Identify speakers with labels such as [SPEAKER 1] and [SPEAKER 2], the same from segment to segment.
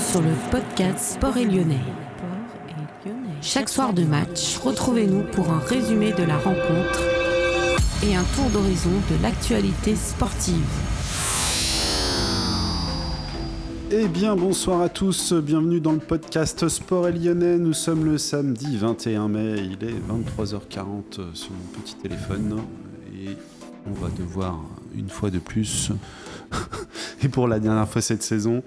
[SPEAKER 1] sur le podcast Sport et Lyonnais. Chaque soir de match, retrouvez-nous pour un résumé de la rencontre et un tour d'horizon de l'actualité sportive.
[SPEAKER 2] Eh bien, bonsoir à tous, bienvenue dans le podcast Sport et Lyonnais. Nous sommes le samedi 21 mai, il est 23h40 sur mon petit téléphone et on va devoir une fois de plus, et pour la dernière fois cette saison,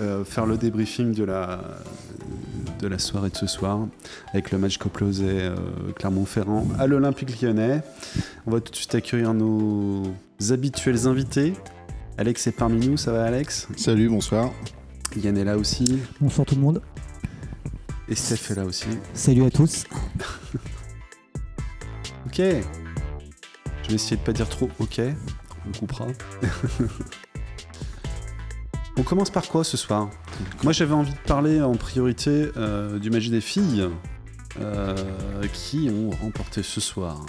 [SPEAKER 2] euh, faire le débriefing de la, de la soirée de ce soir avec le match qu'opposait euh, Clermont-Ferrand à l'Olympique lyonnais. On va tout de suite accueillir nos habituels invités. Alex est parmi nous, ça va Alex?
[SPEAKER 3] Salut, bonsoir.
[SPEAKER 2] Yann est là aussi.
[SPEAKER 4] Bonsoir tout le monde.
[SPEAKER 2] Et Steph est là aussi.
[SPEAKER 4] Salut à tous.
[SPEAKER 2] ok. Je vais essayer de pas dire trop ok. On coupera. on commence par quoi ce soir? Moi j'avais envie de parler en priorité euh, du match des filles euh, qui ont remporté ce soir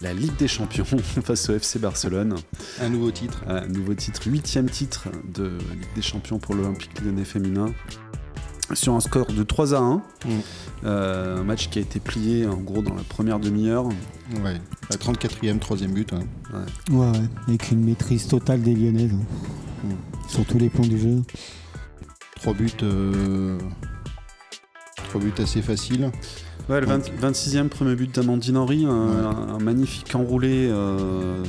[SPEAKER 2] la Ligue des Champions face au FC Barcelone.
[SPEAKER 3] Un nouveau titre.
[SPEAKER 2] Un nouveau titre, huitième titre de Ligue des Champions pour l'Olympique lyonnais féminin. Sur un score de 3 à 1.
[SPEAKER 3] Mm.
[SPEAKER 2] Euh, un match qui a été plié en gros dans la première demi-heure.
[SPEAKER 3] Ouais, la 34e, troisième but. hein.
[SPEAKER 4] Ouais, ouais, avec une maîtrise totale des Lyonnaises. hein. Sur tous les plans du jeu.
[SPEAKER 3] Trois buts. euh, Trois buts assez faciles.
[SPEAKER 2] Ouais, le 20 26e premier but d'Amandine Henry, un,
[SPEAKER 3] Ouais.
[SPEAKER 2] un magnifique enroulé euh,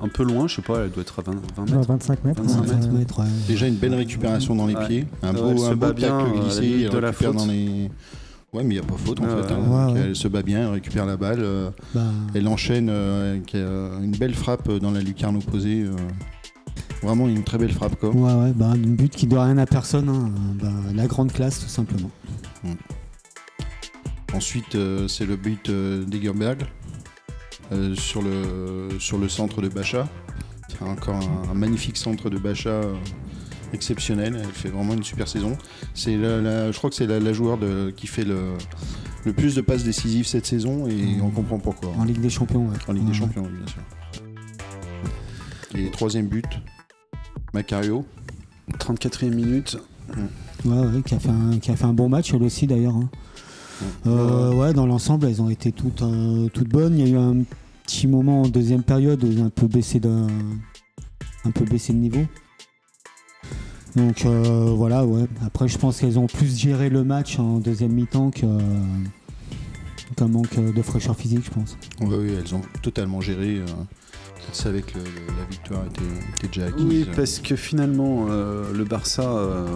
[SPEAKER 2] un peu loin, je sais pas, elle doit être à 20, 20
[SPEAKER 4] Ouais,
[SPEAKER 2] mètres.
[SPEAKER 4] 25 mètres.
[SPEAKER 2] 25
[SPEAKER 4] ouais,
[SPEAKER 2] mètres.
[SPEAKER 4] mètres, ouais.
[SPEAKER 3] Déjà une belle récupération dans les
[SPEAKER 2] Ouais.
[SPEAKER 3] pieds. Un beau,
[SPEAKER 2] elle se
[SPEAKER 3] un
[SPEAKER 2] bat
[SPEAKER 3] beau
[SPEAKER 2] bien,
[SPEAKER 3] tacle glissé. Elle
[SPEAKER 2] de la
[SPEAKER 3] récupère
[SPEAKER 2] faute.
[SPEAKER 3] dans les. Ouais, mais il n'y a pas faute en fait. hein. Donc. Elle se bat bien, elle récupère la balle. euh,
[SPEAKER 4] Bah,
[SPEAKER 3] Elle enchaîne euh, avec euh, une belle frappe dans la lucarne opposée. Vraiment une très belle frappe quoi.
[SPEAKER 4] ouais, ouais, bah, un but qui doit rien à personne. hein. Bah, la grande classe, tout simplement.
[SPEAKER 3] Ensuite, euh, c'est le but euh, d'Egerberg euh, sur, le, sur le centre de Bacha. C'est encore un, un magnifique centre de Bacha euh, exceptionnel. Elle fait vraiment une super saison. C'est la, la- je crois que c'est la, la joueur de- qui fait le, le plus de passes décisives cette saison et on comprend pourquoi.
[SPEAKER 4] En Ligue des Champions, ouais.
[SPEAKER 3] En Ligue des Champions, bien sûr. Et troisième but, Macario.
[SPEAKER 2] 34e minute.
[SPEAKER 4] Ouais, ouais, qui a, fait un, qui a fait un bon match, elle aussi d'ailleurs. hein. Euh, ouais, dans l'ensemble, elles ont été toutes, euh, toutes bonnes. Il y a eu un petit moment en deuxième période où ils ont un peu baissé de, un peu baissé de niveau. Donc euh, voilà, ouais. Après, je pense qu'elles ont plus géré le match en deuxième mi-temps que- qu'un manque de fraîcheur physique, je pense.
[SPEAKER 3] Ouais, oui, elles ont totalement géré. Savaient que le- le- la victoire était, était déjà acquise.
[SPEAKER 2] Oui, parce que finalement, euh, le Barça euh,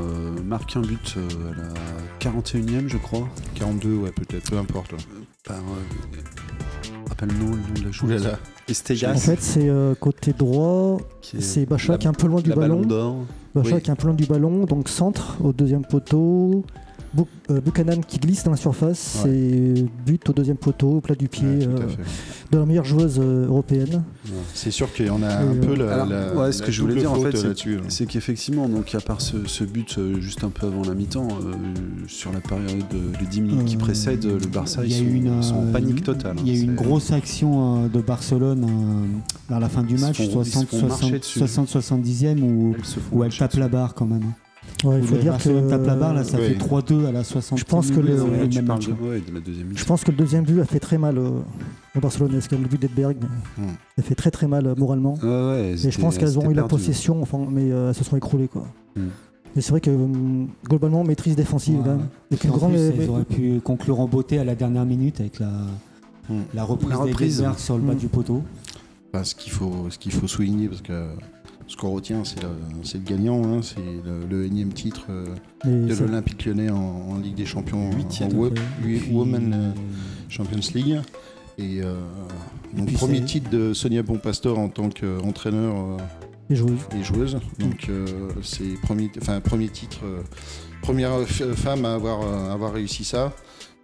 [SPEAKER 2] marque un but euh, à la 41e, je crois,
[SPEAKER 3] 42, ouais, peut-être, peu importe.
[SPEAKER 2] par. Euh, rappelle le nom, le nom de la joueuse.
[SPEAKER 3] Oulala.
[SPEAKER 2] Estegas.
[SPEAKER 5] En fait, c'est euh, côté droit, c'est Bacha qui est un peu loin du
[SPEAKER 2] ballon
[SPEAKER 5] ballon.
[SPEAKER 2] d'or.
[SPEAKER 5] Bacha
[SPEAKER 3] Oui.
[SPEAKER 5] qui est un peu loin du ballon, donc centre au deuxième poteau. Euh, Buchanan qui glisse dans la surface,
[SPEAKER 3] Ouais.
[SPEAKER 5] c'est but au deuxième poteau, au plat du pied
[SPEAKER 3] Ouais,
[SPEAKER 5] euh, de la meilleure joueuse euh, européenne.
[SPEAKER 3] C'est sûr qu'il y en a
[SPEAKER 5] Euh,
[SPEAKER 3] un peu la,
[SPEAKER 2] alors,
[SPEAKER 3] la-
[SPEAKER 2] ouais, ce
[SPEAKER 3] la
[SPEAKER 2] que je voulais dire, en fait, c'est-
[SPEAKER 3] hein.
[SPEAKER 2] C'est qu'effectivement, donc à part ce, ce but euh, juste un peu avant la mi-temps, euh, sur la période de les 10 minutes qui
[SPEAKER 4] Euh,
[SPEAKER 2] précèdent, le Barça
[SPEAKER 4] il
[SPEAKER 2] ils
[SPEAKER 4] y a
[SPEAKER 2] sont,
[SPEAKER 4] une,
[SPEAKER 2] en
[SPEAKER 4] euh,
[SPEAKER 2] panique totale.
[SPEAKER 4] Il y a eu
[SPEAKER 2] hein,
[SPEAKER 4] une grosse action euh, de Barcelone euh, vers la fin du match,
[SPEAKER 2] font- ils se font marcher dessus.
[SPEAKER 4] 60-70e, où,
[SPEAKER 2] Elles se font
[SPEAKER 4] où elle tape la barre quand même.
[SPEAKER 5] Ouais, il faut
[SPEAKER 4] le
[SPEAKER 5] dire que
[SPEAKER 4] tape la barre, là ça
[SPEAKER 3] Oui.
[SPEAKER 4] fait 3-2 à la 60
[SPEAKER 5] Je pense que le-
[SPEAKER 4] le
[SPEAKER 2] Ouais, tu
[SPEAKER 4] même match.
[SPEAKER 2] de, ouais, de la deuxième
[SPEAKER 5] je pense que le deuxième but a fait très mal euh, au Barcelone, parce que le but d'Edberg
[SPEAKER 3] Hmm.
[SPEAKER 5] a fait très très mal euh, moralement.
[SPEAKER 2] Ouais, ouais,
[SPEAKER 5] Et je pense qu'elles
[SPEAKER 2] elles
[SPEAKER 5] ont eu la
[SPEAKER 2] perdues.
[SPEAKER 5] possession, enfin, mais euh, elles se sont écroulées. Quoi.
[SPEAKER 2] Hmm.
[SPEAKER 5] Mais c'est vrai que hum, globalement, maîtrise défensive
[SPEAKER 4] Ouais.
[SPEAKER 5] quand même. Et une grande-
[SPEAKER 4] plus, elles auraient pu conclure en beauté à la dernière minute avec la,
[SPEAKER 3] Hmm.
[SPEAKER 4] la reprise,
[SPEAKER 2] La reprise.
[SPEAKER 4] sur le bas
[SPEAKER 5] Hmm.
[SPEAKER 4] du poteau.
[SPEAKER 3] Bah, ce qu'il faut, ce qu'il faut souligner, parce que ce qu'on retient, c'est le, gagnant, hein, c'est le, énième titre euh, de l'Olympique lyonnais en, en Ligue des Champions,
[SPEAKER 2] Huitième.
[SPEAKER 3] en Women Champions League. Et, euh, donc premier titre de Sonia Bonpastor en tant qu'entraîneur euh, et joueuse. Donc euh, c'est premier, enfin premier titre, euh, première femme à avoir, avoir réussi ça.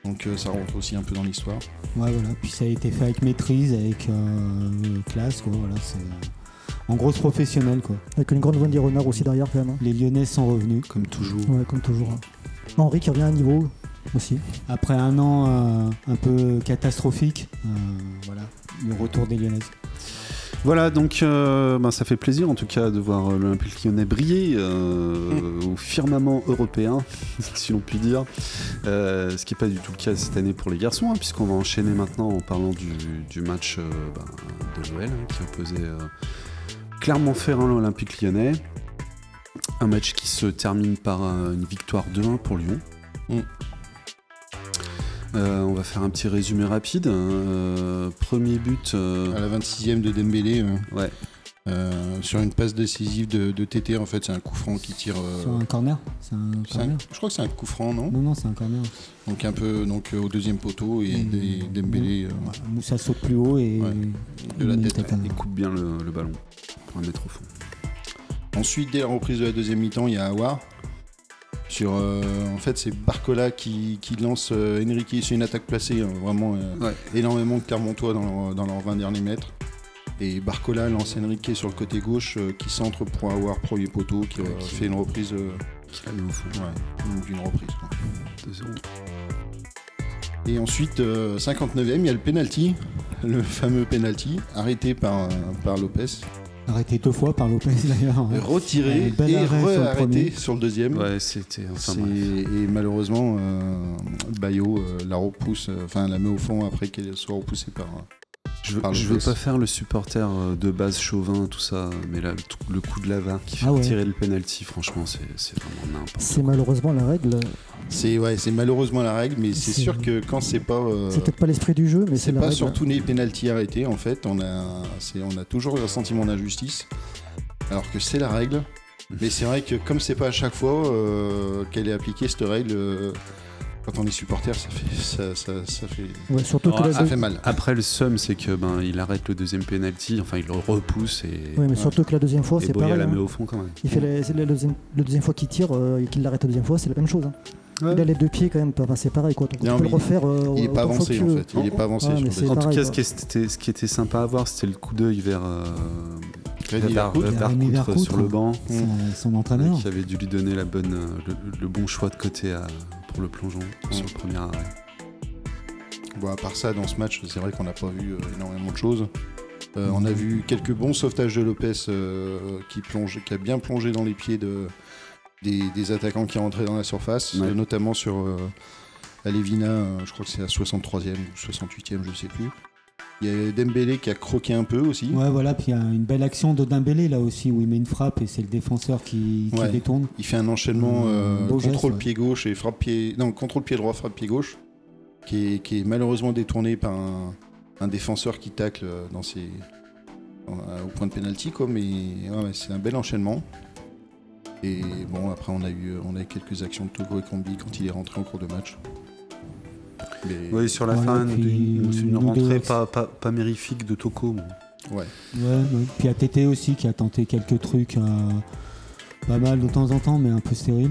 [SPEAKER 3] Donc euh, ça rentre aussi un peu dans l'histoire.
[SPEAKER 4] Ouais, voilà. Puis ça a été fait avec maîtrise, avec euh, classe, quoi. Voilà, c'est en grosse professionnelle, quoi.
[SPEAKER 5] Avec une grande Wendy Renard aussi derrière quand même. hein.
[SPEAKER 4] Les Lyonnais sont revenus.
[SPEAKER 2] Comme toujours.
[SPEAKER 5] Ouais, comme toujours. hein. Henri qui revient à niveau aussi.
[SPEAKER 4] Après un an euh, un peu catastrophique, euh, voilà, le retour des Lyonnaises.
[SPEAKER 2] Voilà, donc euh, ben, ça fait plaisir en tout cas de voir euh, l'Olympique lyonnais briller euh, au firmament européen, si l'on peut dire. Euh, ce qui n'est pas du tout le cas cette année pour les garçons, hein, puisqu'on va enchaîner maintenant en parlant du, du match euh, ben, de Noël hein, qui opposait euh, Clermont-Ferrand l'Olympique lyonnais. Un match qui se termine par euh, une victoire 2-1 pour Lyon.
[SPEAKER 3] Mm.
[SPEAKER 2] Euh, on va faire un petit résumé rapide. Euh, premier but. euh,
[SPEAKER 3] À la 26e de Dembélé,
[SPEAKER 2] ouais.
[SPEAKER 3] Euh, sur une passe décisive de, de TT, en fait, c'est un coup franc qui tire. euh,
[SPEAKER 4] Sur un corner C'est un
[SPEAKER 3] c'est un-
[SPEAKER 4] corner
[SPEAKER 3] je crois que c'est un coup franc, non?
[SPEAKER 4] Non, non, c'est un corner.
[SPEAKER 3] Donc un peu donc, euh, au deuxième poteau et des- Dembélé euh,
[SPEAKER 4] Moussa saute plus haut et.
[SPEAKER 3] Ouais. de la tête.
[SPEAKER 2] Il coupe bien le, le ballon pour le mettre au fond.
[SPEAKER 3] Ensuite, dès la reprise de la deuxième mi-temps, il y a Awar. Sur, euh, en fait, c'est Barcola qui, qui lance euh, Enrique. C'est une attaque placée, hein, vraiment euh,
[SPEAKER 2] Ouais.
[SPEAKER 3] énormément de Clermontois dans leurs 20 derniers mètres. Et Barcola lance Enrique sur le côté gauche euh, qui centre pour Awar, premier poteau, qui euh,
[SPEAKER 2] Qui-
[SPEAKER 3] fait une reprise euh,
[SPEAKER 2] Qui la met au fond.
[SPEAKER 3] ouais, d'une reprise. quoi.
[SPEAKER 2] 2-0.
[SPEAKER 3] Et ensuite, euh, 59e, il y a le penalty, le fameux penalty, arrêté par, euh, par Lopez,
[SPEAKER 4] Arrêté deux fois par Lopez d'ailleurs.
[SPEAKER 3] retiré
[SPEAKER 4] Un bel
[SPEAKER 3] et
[SPEAKER 4] arrêt sur le
[SPEAKER 3] re-arrêté
[SPEAKER 4] premier.
[SPEAKER 3] sur le deuxième.
[SPEAKER 2] Ouais, c'était. Enfin,
[SPEAKER 3] et malheureusement, euh, Bayo euh, la repousse, euh, enfin la met au fond après qu'elle soit repoussée par.
[SPEAKER 2] Je je veux pas faire le supporter euh, de base chauvin, tout ça, mais là, le, coup de la VAR qui fait
[SPEAKER 4] Ah ouais.
[SPEAKER 2] tirer le penalty, franchement, c'est vraiment n'importe
[SPEAKER 5] C'est malheureusement la règle.
[SPEAKER 3] C'est ouais, c'est malheureusement la règle, mais c'est sûr que quand c'est pas, euh,
[SPEAKER 5] C'est peut-être pas l'esprit du jeu, mais c'est
[SPEAKER 3] pas
[SPEAKER 5] règle.
[SPEAKER 3] sur tous les pénalties arrêtés en fait, on a, on a toujours un sentiment d'injustice, alors que c'est la règle. Mais c'est vrai que comme c'est pas à chaque fois euh, qu'elle est appliquée cette règle, euh, quand on est supporter, ça fait, ça, ça, ça fait,
[SPEAKER 5] Ouais, surtout
[SPEAKER 2] Alors,
[SPEAKER 5] que la
[SPEAKER 3] ça
[SPEAKER 5] deux-
[SPEAKER 3] fait mal.
[SPEAKER 2] Après, le seum, c'est que ben, il arrête le deuxième penalty, enfin, il le repousse et,
[SPEAKER 5] Ouais, mais surtout que la deuxième fois, c'est pareil.
[SPEAKER 2] la
[SPEAKER 5] hein.
[SPEAKER 2] met au fond quand même.
[SPEAKER 5] Il fait la, c'est la deuxième, le deuxième fois qu'il tire euh, et qu'il l'arrête la deuxième fois, c'est la même chose. hein.
[SPEAKER 2] Ouais.
[SPEAKER 5] Il a les deux pieds quand même, enfin, c'est pareil quoi. Donc
[SPEAKER 3] Non,
[SPEAKER 5] tu peux
[SPEAKER 3] mais
[SPEAKER 5] le refaire. euh,
[SPEAKER 3] Il est pas avancé en
[SPEAKER 5] tu
[SPEAKER 3] fait, il est pas avancé deuxième.
[SPEAKER 2] En tout cas, ce qui, était, ce qui était sympa à voir, c'était le coup d'œil vers, euh, vers,
[SPEAKER 3] Vercoute,
[SPEAKER 2] sur le
[SPEAKER 4] hein.
[SPEAKER 2] banc,
[SPEAKER 4] Son, entraîneur.
[SPEAKER 2] qui avait dû lui donner la bonne, euh, le bon choix de côté à- pour le plongeon sur
[SPEAKER 3] Mm.
[SPEAKER 2] le premier arrêt.
[SPEAKER 3] Bon, à part ça, dans ce match, c'est vrai qu'on n'a pas vu euh, énormément de choses. Euh, on a vu quelques bons sauvetages de Lopez euh, qui, plonge, qui a bien plongé dans les pieds de, des, des attaquants qui rentraient dans la surface,
[SPEAKER 2] Ouais.
[SPEAKER 3] notamment sur euh, Alevina, je crois que c'est à 63e ou 68e, je sais plus. Il y a Dembélé qui a croqué un peu aussi.
[SPEAKER 4] Ouais, voilà, puis il y a une belle action de Dembélé là aussi où il met une frappe et c'est le défenseur qui, qui
[SPEAKER 3] Ouais.
[SPEAKER 4] détourne.
[SPEAKER 3] Il fait un enchaînement euh,
[SPEAKER 4] geste,
[SPEAKER 3] contrôle
[SPEAKER 4] ouais.
[SPEAKER 3] pied gauche et frappe pied non contrôle pied droit frappe pied gauche qui est, qui est malheureusement détourné par un, un défenseur qui tacle euh, dans ses dans- euh, au point de pénalty quoi mais ouais, c'est un bel enchaînement et bon après on a eu on a eu quelques actions de Togo et Kambi quand il est rentré en cours de match mais
[SPEAKER 2] Oui, sur la
[SPEAKER 4] Ouais,
[SPEAKER 2] fin,
[SPEAKER 4] puis
[SPEAKER 2] une, une rentrée pas, pas, pas mérifique de Toko. bon.
[SPEAKER 3] ouais
[SPEAKER 4] Ouais, ouais. Puis il y a Tété aussi qui a tenté quelques trucs euh, pas mal de temps en temps, mais un peu stérile.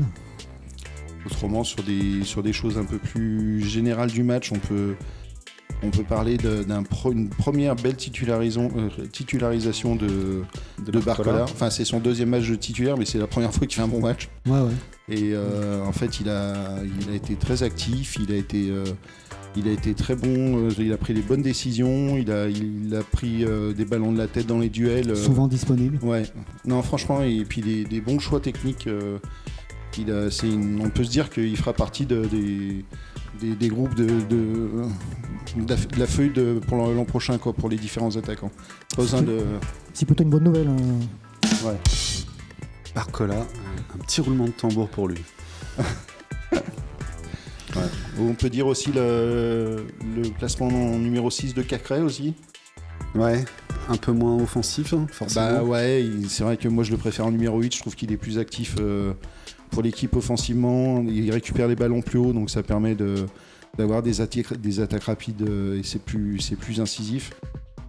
[SPEAKER 3] Autrement, sur des, sur des choses un peu plus générales du match, on peut, on peut parler de- d'un pro- une première belle titularisation, euh, titularisation de, de, Barcola. Enfin, c'est son deuxième match de titulaire, mais c'est la première fois qu'il fait un bon match.
[SPEAKER 4] Ouais, ouais.
[SPEAKER 3] Et euh, en fait, il a, il a été très actif, il a été, euh, il a été très bon, euh, il a pris les bonnes décisions, il a, il a pris des ballons de la tête dans les duels.
[SPEAKER 4] Souvent disponible.
[SPEAKER 3] Ouais, non, franchement, et puis des, des bons choix techniques. il a, c'est une- on peut se dire qu'il fera partie de- des, des, des groupes de, de, de la, feuille de, pour l'an prochain, quoi, pour les différents attaquants.
[SPEAKER 5] C'est plutôt une bonne nouvelle. hein.
[SPEAKER 3] Ouais.
[SPEAKER 2] Barcola, un, un petit roulement de tambour pour lui.
[SPEAKER 3] On peut dire aussi le, en numéro 6 de Cacré aussi.
[SPEAKER 2] Ouais, un peu moins offensif, hein, forcément.
[SPEAKER 3] Bah ouais, c'est vrai que moi je le préfère en numéro 8, je trouve qu'il est plus actif euh, pour l'équipe offensivement, il récupère les ballons plus haut, donc ça permet de d'avoir des, attaques- des attaques rapides euh, et c'est plus, c'est plus incisif.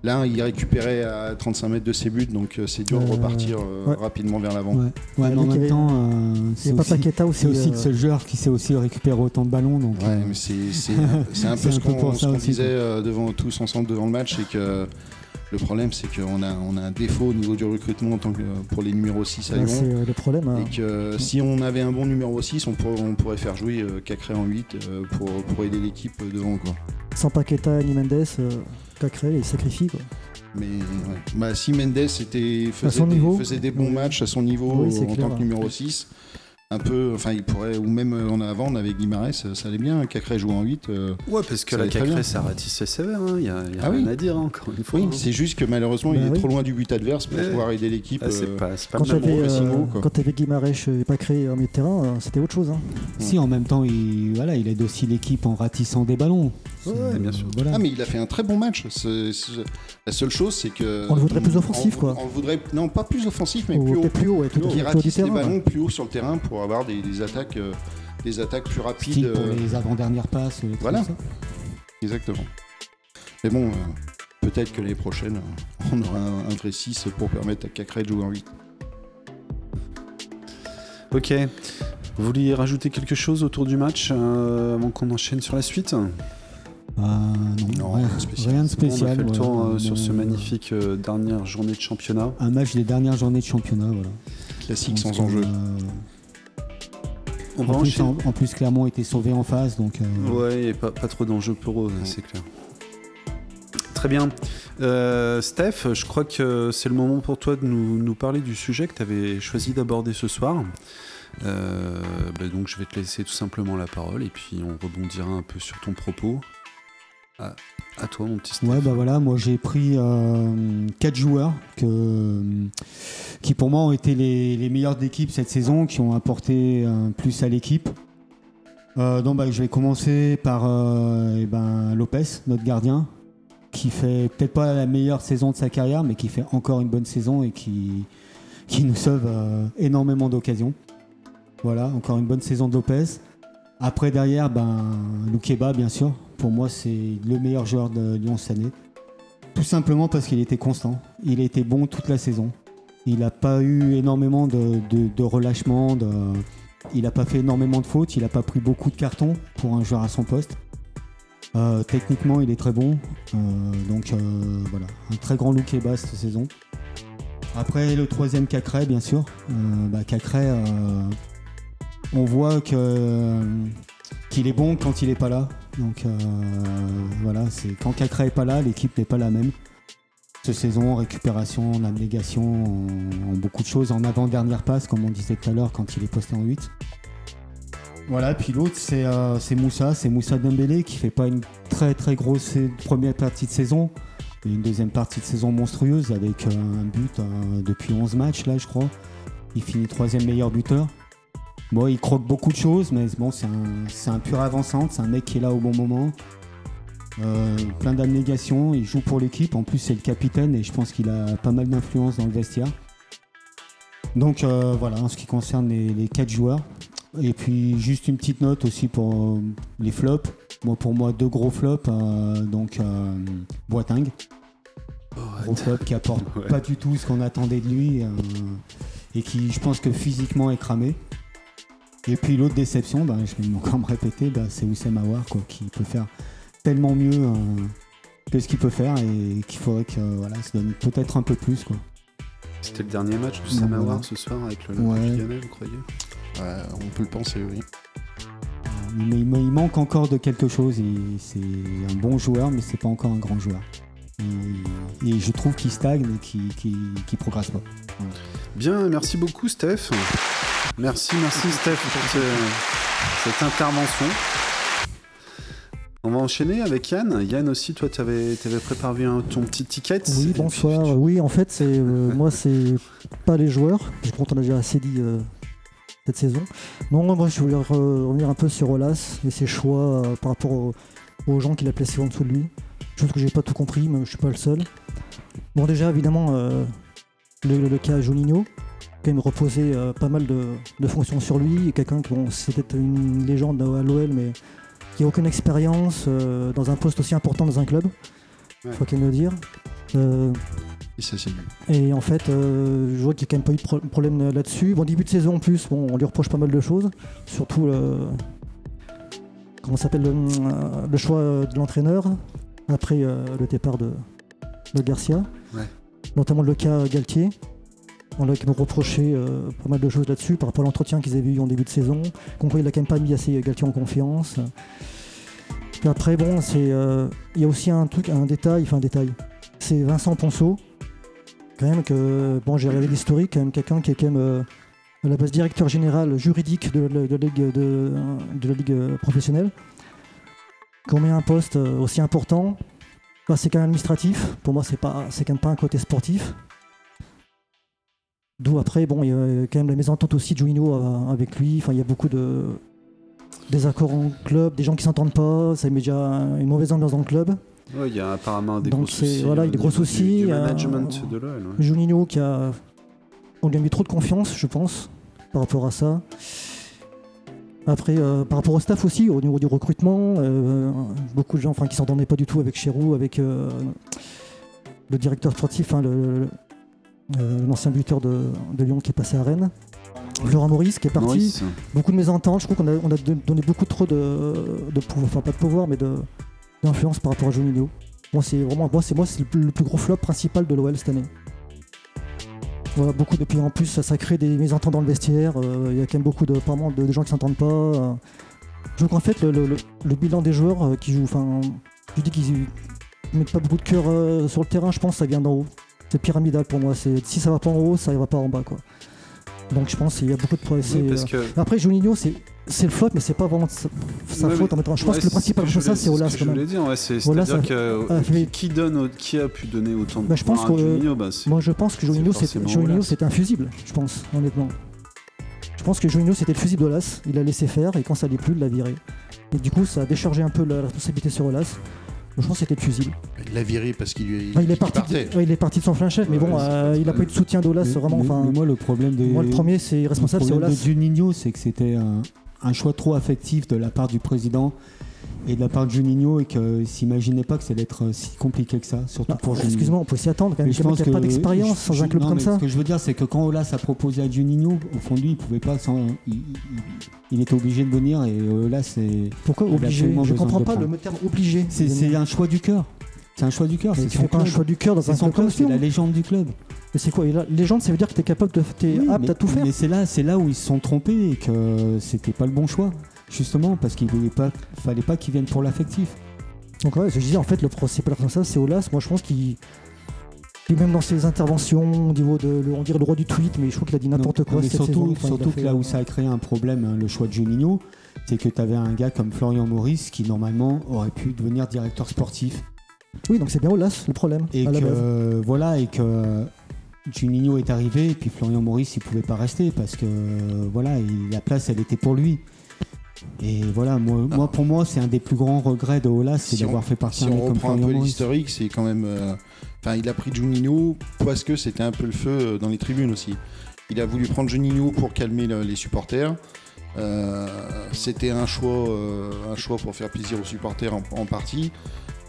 [SPEAKER 3] Là, il récupérait à 35 mètres de ses buts, donc euh, c'est dur de
[SPEAKER 5] Euh,
[SPEAKER 3] repartir euh,
[SPEAKER 5] ouais.
[SPEAKER 3] rapidement vers l'avant.
[SPEAKER 4] Ouais, ouais mais en même temps, euh,
[SPEAKER 5] Il
[SPEAKER 4] c'est
[SPEAKER 5] n'y a pas
[SPEAKER 4] aussi,
[SPEAKER 5] Paqueta aussi.
[SPEAKER 4] c'est aussi le seul joueur qui sait aussi récupérer autant de ballons. Donc,
[SPEAKER 3] Ouais,
[SPEAKER 4] euh,
[SPEAKER 3] mais c'est un, c'est un
[SPEAKER 4] C'est
[SPEAKER 3] peu
[SPEAKER 4] un
[SPEAKER 3] ce qu'on disait devant tous ensemble devant le match, c'est que le problème c'est qu'on a, on a un défaut au niveau du recrutement en tant que, pour les numéros 6 à Lyon.
[SPEAKER 5] c'est euh, le problème. hein.
[SPEAKER 3] Et que si on avait un bon numéro 6, on, pour- on pourrait faire jouer euh, Cacré en 8 euh, pour, pour aider l'équipe devant. Quoi.
[SPEAKER 5] Sans Paqueta ni Mendes, euh, Il sacrifie. Quoi.
[SPEAKER 3] Mais ouais. bah, si Mendes était, faisait, des,
[SPEAKER 5] niveau.
[SPEAKER 3] faisait des bons matchs à son niveau
[SPEAKER 5] Oui,
[SPEAKER 3] en
[SPEAKER 5] clair.
[SPEAKER 3] tant que numéro 6, un peu, enfin il pourrait, ou même euh, en avant on avait Guimarães, ça allait bien, Cacré joue en 8. euh,
[SPEAKER 2] Ouais, parce que la Cacré,
[SPEAKER 3] bien.
[SPEAKER 2] ça ratissait sévère. Il n'y a, y a
[SPEAKER 3] Ah
[SPEAKER 2] rien
[SPEAKER 3] oui.
[SPEAKER 2] à dire, hein, encore une fois.
[SPEAKER 3] oui,
[SPEAKER 2] hein.
[SPEAKER 3] c'est juste que malheureusement
[SPEAKER 5] Bah
[SPEAKER 3] il est
[SPEAKER 5] oui.
[SPEAKER 3] trop loin du but adverse pour
[SPEAKER 2] Ouais.
[SPEAKER 3] pouvoir aider l'équipe.
[SPEAKER 2] Ah, c'est
[SPEAKER 3] euh,
[SPEAKER 2] pas, pas
[SPEAKER 5] Quand euh,
[SPEAKER 3] haut,
[SPEAKER 5] Guimarães et pas créé en milieu de terrain, euh, c'était autre chose. hein.
[SPEAKER 4] Si en même temps, il, voilà, il aide aussi l'équipe en ratissant des ballons.
[SPEAKER 2] Ouais,
[SPEAKER 4] C'est-
[SPEAKER 2] bien sûr.
[SPEAKER 4] Voilà.
[SPEAKER 3] Ah mais il a fait un très bon match. La seule chose c'est que
[SPEAKER 5] On le voudrait plus offensif,
[SPEAKER 3] on-
[SPEAKER 5] quoi.
[SPEAKER 3] On le voudrait non pas plus offensif mais plus haut,
[SPEAKER 5] plus haut, ouais, tout,
[SPEAKER 3] qui
[SPEAKER 5] tout haut
[SPEAKER 3] plus haut sur le terrain pour avoir des, des attaques, euh, des attaques plus rapides.
[SPEAKER 4] Style pour
[SPEAKER 3] euh,
[SPEAKER 4] les avant-dernières passes. les
[SPEAKER 3] Voilà.
[SPEAKER 4] ça.
[SPEAKER 3] Exactement. Mais bon, euh, peut-être que l'année prochaine, on aura un, un vrai 6 pour permettre à Cacré de jouer en 8.
[SPEAKER 2] Ok. Vous vouliez rajouter quelque chose autour du match euh, avant qu'on enchaîne sur la suite?
[SPEAKER 4] Ah, non,
[SPEAKER 3] Non,
[SPEAKER 4] rien,
[SPEAKER 3] rien de spécial.
[SPEAKER 4] rien de
[SPEAKER 2] On a
[SPEAKER 4] spécial.
[SPEAKER 2] fait le tour euh, sur ce magnifique euh, dernière journée de championnat.
[SPEAKER 4] Un match des dernières journées de championnat. Voilà.
[SPEAKER 3] Classique sans enjeu.
[SPEAKER 2] On
[SPEAKER 4] en, plus, en, en plus, Clermont était sauvé en face. Donc, euh,
[SPEAKER 2] Ouais, et pas, pas trop d'enjeux pour eux, c'est clair. Très bien. Euh, Steph, je crois que c'est le moment pour toi de nous, nous parler du sujet que tu avais choisi d'aborder ce soir. Euh, bah donc je vais te laisser tout simplement la parole et puis on rebondira un peu sur ton propos. À, à toi mon petit Steph.
[SPEAKER 4] Ouais, bah voilà, moi j'ai pris euh, quatre joueurs qui pour moi ont été les, les meilleurs d'équipe cette saison, qui ont apporté un plus à l'équipe. Euh, donc bah, je vais commencer par euh, eh ben, Lopez, notre gardien, qui fait peut-être pas la meilleure saison de sa carrière, mais qui fait encore une bonne saison et qui, nous sauve euh, énormément d'occasions. Voilà, encore une bonne saison de Lopez. Après, derrière, ben, Loukeba, bien sûr. Pour moi, c'est le meilleur joueur de Lyon cette année. Tout simplement parce qu'il était constant. Il a été bon toute la saison. Il n'a pas eu énormément de, de- de relâchement. Il n'a pas fait énormément de fautes. Il n'a pas pris beaucoup de cartons pour un joueur à son poste. Euh, techniquement, il est très bon. Euh, donc euh, voilà, un très grand Loukeba cette saison. Après, le troisième Cacré, bien sûr. Bah, Cacré, on voit qu'il est bon quand il n'est pas là. Donc euh, voilà, c'est quand Cacré est pas là, l'équipe n'est pas la même. Cette saison, en récupération, en abnégation, beaucoup de choses, en avant-dernière passe, comme on disait tout à l'heure quand il est posté en 8. Voilà, puis l'autre c'est euh, c'est Moussa, c'est Moussa Dembélé qui fait pas une très très grosse première partie de saison, mais une deuxième partie de saison monstrueuse avec euh, un but depuis 11 matchs là je crois. Il finit troisième meilleur buteur. Bon, il croque beaucoup de choses, mais bon, c'est un, pur avançante, c'est un mec qui est là au bon moment. Euh, plein d'abnégation, il joue pour l'équipe, en plus c'est le capitaine et je pense qu'il a pas mal d'influence dans le vestiaire. Donc euh, voilà, en ce qui concerne les, les quatre joueurs. Et puis juste une petite note aussi pour euh, les flops. Moi, pour moi, deux gros flops. euh, donc euh, Boiting, gros flop qui apporte
[SPEAKER 2] Ouais.
[SPEAKER 4] pas du tout ce qu'on attendait de lui et qui, je pense que physiquement est cramé. Et puis l'autre déception, ben, je vais encore me répéter, ben, c'est Oussem Aouar quoi, qui peut faire tellement mieux euh, que ce qu'il peut faire et qu'il faudrait que voilà, se donne peut-être un peu plus. Quoi.
[SPEAKER 2] C'était le dernier match de
[SPEAKER 4] Ouais.
[SPEAKER 2] Samawar ce soir avec le
[SPEAKER 4] Ouais.
[SPEAKER 2] Lyonnais, vous croyez?
[SPEAKER 3] Ouais, on peut le penser, oui.
[SPEAKER 4] Mais il, il manque encore de quelque chose. et C'est un bon joueur, mais c'est pas encore un grand joueur. Et, et je trouve qu'il stagne et qu'il qu'il progresse pas.
[SPEAKER 2] Bien, merci beaucoup Steph. Merci, merci Steph pour ce- cette intervention. On va enchaîner avec Yann. Yann aussi, toi, tu avais, préparé un- ton petit ticket.
[SPEAKER 5] Oui,
[SPEAKER 2] puis,
[SPEAKER 5] bonsoir.
[SPEAKER 2] tu-
[SPEAKER 5] Oui, en fait, c'est euh, moi, c'est pas les joueurs. Je pense qu'on a déjà assez dit euh, cette saison. Non, moi, je voulais re- revenir un peu sur Olas et ses choix euh, par rapport au- aux gens qu'il a placés en dessous de lui. Chose que j'ai pas tout compris, mais je suis pas le seul. Bon, déjà, évidemment, euh, le, le cas Juninho, quand même reposait euh, pas mal de, de fonctions sur lui. Quelqu'un qui, bon, c'était une légende à l'OL, mais qui n'a aucune expérience euh, dans un poste aussi important dans un club.
[SPEAKER 2] Ouais.
[SPEAKER 5] Faut quand même le dire. Euh,
[SPEAKER 3] Et ça,
[SPEAKER 5] et en fait, euh, je vois qu'il n'y a quand même pas eu de pro- problème là-dessus. Bon, début de saison en plus, bon, on lui reproche pas mal de choses. Surtout le. Comment s'appelle le, le choix de l'entraîneur après euh, le départ de, de Garcia.
[SPEAKER 2] Ouais.
[SPEAKER 5] Notamment le cas Galtier. On a quand même reproché euh, pas mal de choses là-dessus par rapport à l'entretien qu'ils avaient eu en début de saison. Qu'on voit il a quand même pas mis assez Galtier en confiance. Après, bon, euh, Il y a aussi un truc, un détail, enfin un détail c'est Vincent Ponceau. Quand même que, bon, j'ai regardé l'historique, quand même quelqu'un qui est quand même euh, à la base directeur général juridique de, la- de la ligue, de, de la ligue euh, professionnelle. Qu'on met un poste aussi important, bah, c'est quand même administratif. Pour moi, c'est quand même pas un côté sportif. D'où après, bon, il y a quand même la mésentente aussi de euh, avec lui. Enfin, il y a beaucoup de désaccords en club, des gens qui s'entendent pas. Ça met déjà une mauvaise ambiance dans le club.
[SPEAKER 2] Il y a apparemment des
[SPEAKER 5] Donc
[SPEAKER 2] gros soucis.
[SPEAKER 5] voilà, il y a des gros
[SPEAKER 2] du-
[SPEAKER 5] soucis,
[SPEAKER 2] Du,
[SPEAKER 5] euh,
[SPEAKER 2] management de l'OL. ouais.
[SPEAKER 5] Juninho qui a. On lui a mis trop de confiance, je pense, par rapport à ça. Après, euh, par rapport au staff aussi, au niveau du recrutement, euh, beaucoup de gens enfin, qui s'entendaient pas du tout avec Chéroux, avec le directeur sportif, hein, le- le- l'ancien buteur de, de Lyon qui est passé à Rennes. Florent Maurice qui est parti.
[SPEAKER 2] Maurice.
[SPEAKER 5] Beaucoup de mésententes. Je trouve qu'on a, on a don- donné beaucoup trop de, de pouvoir, enfin pas de pouvoir, mais d'influence par rapport à Juninho. Moi, c'est vraiment, moi, c'est moi, c'est le, plus- le plus gros flop principal de l'OL cette année. Voilà, beaucoup de, puis en plus, ça, ça crée des mésententes dans le vestiaire. euh, Il y a quand même beaucoup de, de, de gens qui s'entendent pas. euh. Je trouve qu'en fait, le, le- le- le bilan des joueurs euh, qui jouent, enfin, je dis qu'ils mettent pas beaucoup de cœur euh, sur le terrain. Je pense que ça vient d'en haut. C'est pyramidal pour moi. C'est si ça va pas en haut, ça ira pas en bas, quoi. Donc je pense qu'il y a beaucoup de.
[SPEAKER 2] Oui, parce que
[SPEAKER 5] Après, Juninho, c'est c'est le flop, mais c'est pas vraiment sa, sa
[SPEAKER 2] Ouais,
[SPEAKER 5] faute. en mettant- Je pense que le principal responsable,
[SPEAKER 2] voulais-
[SPEAKER 5] c'est Olas
[SPEAKER 2] je voulais dire, ouais, c'est-
[SPEAKER 5] Olas
[SPEAKER 2] c'est-à-dire
[SPEAKER 5] a-
[SPEAKER 2] que
[SPEAKER 5] a fait-
[SPEAKER 2] qui donne, qui a pu donner autant de
[SPEAKER 5] Bah, je pense que-
[SPEAKER 2] Juninho bah,
[SPEAKER 5] Moi, je pense que Juninho,
[SPEAKER 2] c'est
[SPEAKER 5] c'était infusible, je pense, honnêtement. Je pense que Juninho, c'était le fusible d'Olas. Il a laissé faire et quand ça allait plus, il l'a viré. Et du coup, ça a déchargé un peu la responsabilité sur Olas. Je pense que c'était le fusible.
[SPEAKER 3] Il l'a viré parce qu'il lui
[SPEAKER 5] Enfin, il, est parti
[SPEAKER 3] partait.
[SPEAKER 5] de, ouais, il est parti de son plein chef, mais bon, euh, il n'a
[SPEAKER 2] très-
[SPEAKER 5] pas eu de soutien d'Olas, vraiment.
[SPEAKER 4] mais-
[SPEAKER 5] Enfin,
[SPEAKER 4] mais moi, le problème de.
[SPEAKER 5] moi, le premier, c'est responsable,
[SPEAKER 4] le
[SPEAKER 5] c'est
[SPEAKER 4] problème
[SPEAKER 5] Olas.
[SPEAKER 4] de Juninho, c'est que c'était un, un choix trop affectif de la part du président et de la part de Juninho et qu'il s'imaginait pas que ça allait être euh, si compliqué que ça, surtout pour Juninho.
[SPEAKER 5] Excuse-moi, on peut s'y attendre quand même.
[SPEAKER 4] Mais je pense
[SPEAKER 5] qui n'a pas d'expérience dans un club
[SPEAKER 4] non,
[SPEAKER 5] comme ça.
[SPEAKER 4] Ce que je veux dire, c'est que quand Olas a proposé à Juninho, au fond de lui, il pouvait pas sans- il, était obligé de venir et Olas, c'est
[SPEAKER 5] Pourquoi
[SPEAKER 4] a
[SPEAKER 5] obligé? Je comprends pas le terme obligé.
[SPEAKER 4] c'est un choix du cœur. C'est un choix du cœur. C'est
[SPEAKER 5] pas un choix du cœur dans un club comme
[SPEAKER 4] c'est la légende du club.
[SPEAKER 5] Mais c'est quoi là, Légende, ça veut dire que tu es capable de. T'es
[SPEAKER 4] Oui,
[SPEAKER 5] apte
[SPEAKER 4] mais-
[SPEAKER 5] à tout faire?
[SPEAKER 4] Mais c'est là, c'est là où ils se sont trompés et que c'était pas le bon choix. Justement, parce qu'il ne fallait pas qu'ils viennent pour l'affectif.
[SPEAKER 5] Donc, ouais, je disais, en fait, le principal responsable, c'est Olas. Moi, je pense qu'il. même dans ses interventions, au niveau de. le- on dirait le roi du tweet, mais je trouve qu'il a dit n'importe quoi
[SPEAKER 4] mais
[SPEAKER 5] cette
[SPEAKER 4] surtout,
[SPEAKER 5] saison.
[SPEAKER 4] Surtout
[SPEAKER 5] fait,
[SPEAKER 4] que là où ça a créé un problème, hein, le choix de Juninho, c'est que tu avais un gars comme Florian Maurice qui normalement aurait pu devenir directeur sportif.
[SPEAKER 5] Oui, donc c'est bien Olas, le problème.
[SPEAKER 4] Et que euh, voilà, et que Juninho est arrivé, et puis Florian Maurice il pouvait pas rester parce que voilà, il- la place elle était pour lui. Et voilà, moi, moi pour moi c'est un des plus grands regrets de Olas, c'est
[SPEAKER 3] Si
[SPEAKER 4] d'avoir fait partie
[SPEAKER 3] Si on reprend un peu l'historique, c'est quand même. euh, Enfin, il a pris Juninho parce que c'était un peu le feu euh, dans les tribunes aussi. Il a voulu prendre Juninho pour calmer le- les supporters. Euh, c'était un choix, euh, un choix pour faire plaisir aux supporters en, en partie,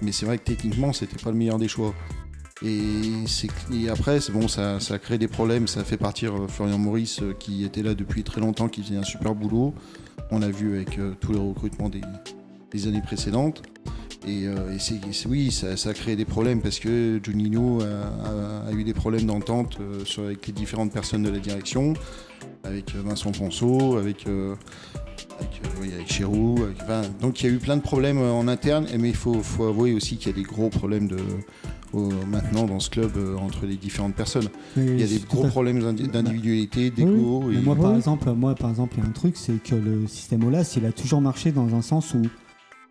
[SPEAKER 3] mais c'est vrai que techniquement, c'était pas le meilleur des choix. Et, après, bon, ça, ça a créé des problèmes. Ça fait partir euh, Florian Maurice, euh, qui était là depuis très longtemps, qui faisait un super boulot. On l'a vu avec euh, tous les recrutements des, années précédentes. Et, oui, ça, a créé des problèmes parce que Juninho a, a- eu des problèmes d'entente avec les différentes personnes de la direction, avec Vincent Ponceau, avec, euh, avec, donc il y a eu plein de problèmes en interne, mais il faut avouer aussi qu'il y a des gros problèmes de, au- maintenant dans ce club euh, entre les différentes personnes.
[SPEAKER 4] Mais
[SPEAKER 3] Il y a des gros problèmes d'indi- d'individualité, et-
[SPEAKER 4] moi, par
[SPEAKER 5] Oui.
[SPEAKER 4] exemple, moi, par exemple, il y a un truc, c'est que le système OLAS, il a toujours marché dans un sens où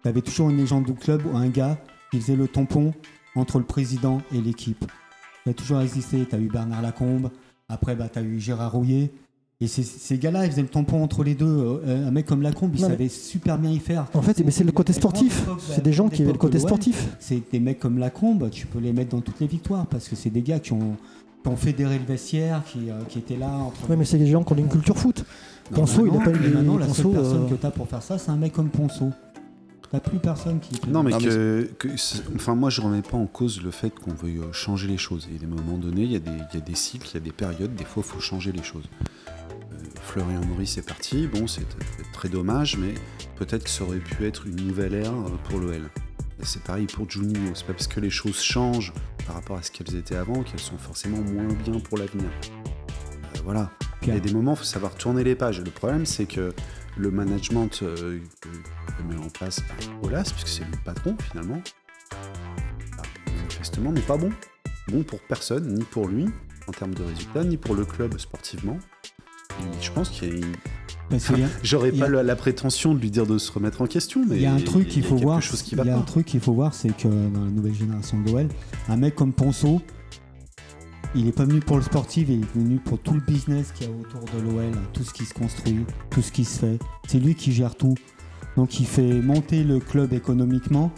[SPEAKER 4] tu avais toujours une légende du club ou un gars qui faisait le tampon entre le président et l'équipe. Il a toujours existé. Tu as eu Bernard Lacombe, après, bah, tu as eu Gérard Rouillet. Et ces, ces gars-là, ils faisaient le tampon entre les deux. Euh, un mec comme Lacombe, il
[SPEAKER 5] Non, mais-
[SPEAKER 4] savait super bien y faire.
[SPEAKER 5] En fait, mais c'est le côté sportif. C'est des gens qui avaient le côté sportif.
[SPEAKER 4] c'est des mecs comme Lacombe, tu peux les mettre dans toutes les victoires parce que c'est des gars qui ont, qui ont fédéré le vestiaire, qui, euh, qui étaient là. Entre
[SPEAKER 5] Ouais, mais c'est des gens qui ont une culture foot. Ponceau, il a pas eu
[SPEAKER 4] maintenant, la
[SPEAKER 5] Ponceau,
[SPEAKER 4] seule personne
[SPEAKER 5] euh,
[SPEAKER 4] que tu as pour faire ça, c'est un mec comme Ponceau. T'as plus personne qui.
[SPEAKER 2] Non, mais,
[SPEAKER 3] Non, mais
[SPEAKER 2] que, enfin, moi, je remets pas en cause le fait qu'on veuille changer les choses. Et à des moments donnés, il y, a des- il y a des cycles, il y a des périodes, des fois, il faut changer les choses. Florian Maurice est parti, bon, c'est très dommage, mais peut-être que ça aurait pu être une nouvelle ère euh, pour l'OL. Et c'est pareil pour Juninho, c'est pas parce que les choses changent par rapport à ce qu'elles étaient avant qu'elles sont forcément moins bien pour l'avenir. Euh, voilà. Il y a des moments, il faut savoir tourner les pages. Le problème, c'est que le management euh, que, met en place Olas, puisque c'est le patron finalement, bah, manifestement n'est pas bon. bon pour personne, ni pour lui en termes de résultats, ni pour le club sportivement. Je pense qu'il y a J'aurais pas
[SPEAKER 4] a-
[SPEAKER 2] la, prétention de lui dire de se remettre en question, mais
[SPEAKER 4] Il y a un truc qu'il
[SPEAKER 2] il y a
[SPEAKER 4] faut voir. Il y a un truc qu'il faut voir, c'est que dans la nouvelle génération de l'OL, un mec comme Ponceau, il n'est pas venu pour le sportif, il est venu pour tout le business qu'il y a autour de l'OL, tout ce qui se construit, tout ce qui se fait. C'est lui qui gère tout. Donc il fait monter le club économiquement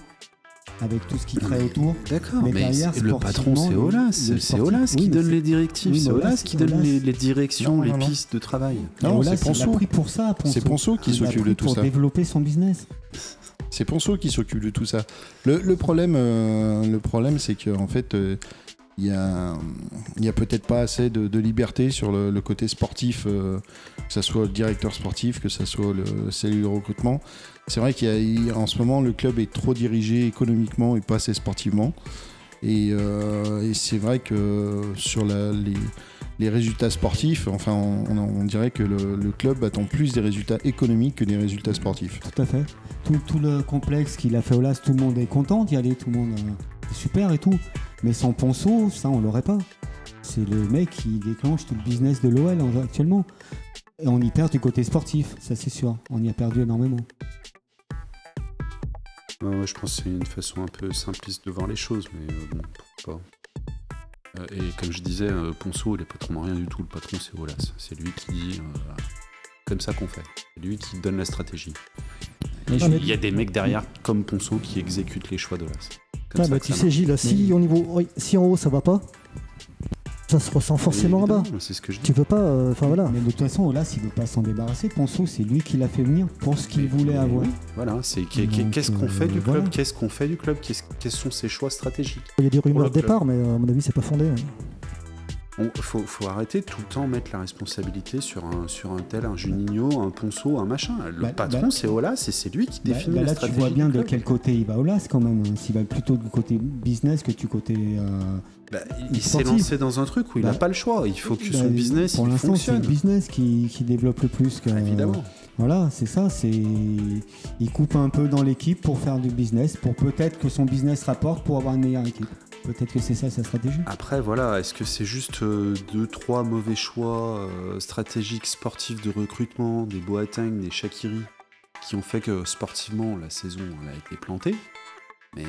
[SPEAKER 4] avec tout ce qu'il crée autour.
[SPEAKER 2] D'accord,
[SPEAKER 4] Mais
[SPEAKER 2] mais,
[SPEAKER 4] derrière,
[SPEAKER 2] c'est- le patron c'est Olas, c'est Olas qui donne les directives,
[SPEAKER 4] oui,
[SPEAKER 2] c'est Olas qui donne les, les directions,
[SPEAKER 3] Non,
[SPEAKER 2] les
[SPEAKER 3] non, non.
[SPEAKER 2] pistes de travail.
[SPEAKER 3] Non, c'est Ponceau.
[SPEAKER 4] pris pour ça, Ponceau.
[SPEAKER 3] C'est Ponceau qui s'occupe de tout
[SPEAKER 4] pour
[SPEAKER 3] ça.
[SPEAKER 4] développer son business.
[SPEAKER 3] C'est Ponceau qui s'occupe de tout ça. Le, le problème, euh, le problème c'est qu'en en fait, euh, il y a, peut-être pas assez de, liberté sur le, côté sportif, euh, que ce soit le directeur sportif, que ce soit le cellule recrutement. C'est vrai qu'il y a- il- en ce moment, le club est trop dirigé économiquement et pas assez sportivement. Et, euh, c'est vrai que sur les, résultats sportifs, enfin, on, dirait que le, le club attend plus des résultats économiques que des résultats sportifs.
[SPEAKER 4] Tout à fait. Tout, tout le complexe qu'il a fait au LAS, tout le monde est content d'y aller, tout le monde euh, est super et tout. Mais sans Ponceau, ça on l'aurait pas. C'est le mec qui déclenche tout le business de l'OL en- actuellement. Et on y perd du côté sportif, ça c'est sûr. On y a perdu énormément.
[SPEAKER 2] Je pense que c'est une façon un peu simpliste de voir les choses, mais euh, bon, pourquoi pas. Euh, et comme je disais, euh, Ponceau, il est patron de rien du tout. Le patron, c'est Olas. C'est lui qui dit euh, comme ça qu'on fait. C'est lui qui donne la stratégie.
[SPEAKER 5] Ah,
[SPEAKER 2] Il y a des mecs derrière, comme Ponceau, qui exécutent les choix d'Olas. Comme
[SPEAKER 5] Ah,
[SPEAKER 2] ça
[SPEAKER 5] bah, tu
[SPEAKER 2] ça
[SPEAKER 5] sais, Gilles, si, au niveau, oui, si en haut ça va pas, ça se ressent forcément en bas.
[SPEAKER 2] C'est ce que je dis.
[SPEAKER 5] Tu peux pas. euh, Enfin voilà.
[SPEAKER 4] Mais de toute façon, Olas, il ne veut pas s'en débarrasser. Ponceau, c'est lui qui l'a fait venir pour ce qu'il voulait
[SPEAKER 2] mais
[SPEAKER 4] avoir.
[SPEAKER 2] oui, Voilà, c'est
[SPEAKER 4] Donc,
[SPEAKER 2] qu'est-ce qu'on
[SPEAKER 4] euh,
[SPEAKER 2] fait du club? Qu'est-ce qu'on fait du club? Quels sont ses choix stratégiques?
[SPEAKER 5] Il y a des rumeurs de départ, mais euh, à mon avis, c'est pas fondé. hein.
[SPEAKER 2] Il faut, faut arrêter tout le temps mettre la responsabilité sur un, sur un tel, un Juninho, un Ponceau, un machin. Le
[SPEAKER 4] Bah,
[SPEAKER 2] patron,
[SPEAKER 4] bah-
[SPEAKER 2] c'est Olas et c'est lui qui
[SPEAKER 4] Bah,
[SPEAKER 2] définit
[SPEAKER 4] bah
[SPEAKER 2] la
[SPEAKER 4] là, tu
[SPEAKER 2] stratégie.
[SPEAKER 4] vois bien de quel côté il va Olas quand même. hein. S'il va plutôt du côté business que du côté. euh,
[SPEAKER 2] Bah, il s'est lancé dans un truc où il n'a pas le choix. Il faut que son business
[SPEAKER 4] Pour l'instant, c'est le business qui, qui développe le plus. Que,
[SPEAKER 2] évidemment.
[SPEAKER 4] Voilà, c'est ça. C'est il coupe un peu dans l'équipe pour faire du business, pour peut-être que son business rapporte pour avoir une meilleure équipe. Peut-être que c'est ça sa stratégie.
[SPEAKER 2] Après, voilà, est-ce que c'est juste euh, deux, trois mauvais choix euh, stratégiques, sportifs de recrutement, des Boateng, des Shakiri, qui ont fait que sportivement, la saison elle a été plantée? Mais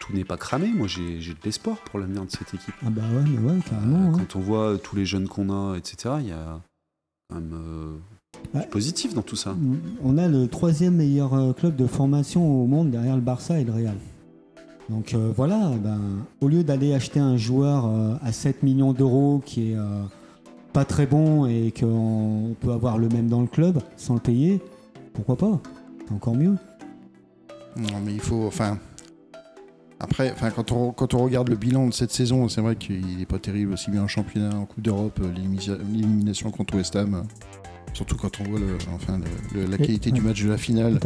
[SPEAKER 2] tout n'est pas cramé. Moi, j'ai de l'espoir pour l'avenir de cette équipe.
[SPEAKER 4] Ah bah ouais, mais ouais, carrément.
[SPEAKER 2] Euh. Quand on voit tous les jeunes qu'on a, etc., il y a quand même positif dans tout ça.
[SPEAKER 4] On a le troisième meilleur club de formation au monde derrière le Barça et le Real. Donc euh, voilà, ben, au lieu d'aller acheter un joueur euh, à 7 millions d'euros qui est euh, pas très bon et qu'on peut avoir le même dans le club sans le payer, pourquoi pas? C'est encore mieux.
[SPEAKER 3] Non, mais il faut. Enfin. Après, enfin, quand, on, quand on regarde le bilan de cette saison, c'est vrai qu'il n'est pas terrible, aussi bien en championnat, en Coupe d'Europe, l'élimination contre West Ham. Surtout quand on voit le, enfin, le- le- la
[SPEAKER 5] Et-
[SPEAKER 3] qualité du match de la finale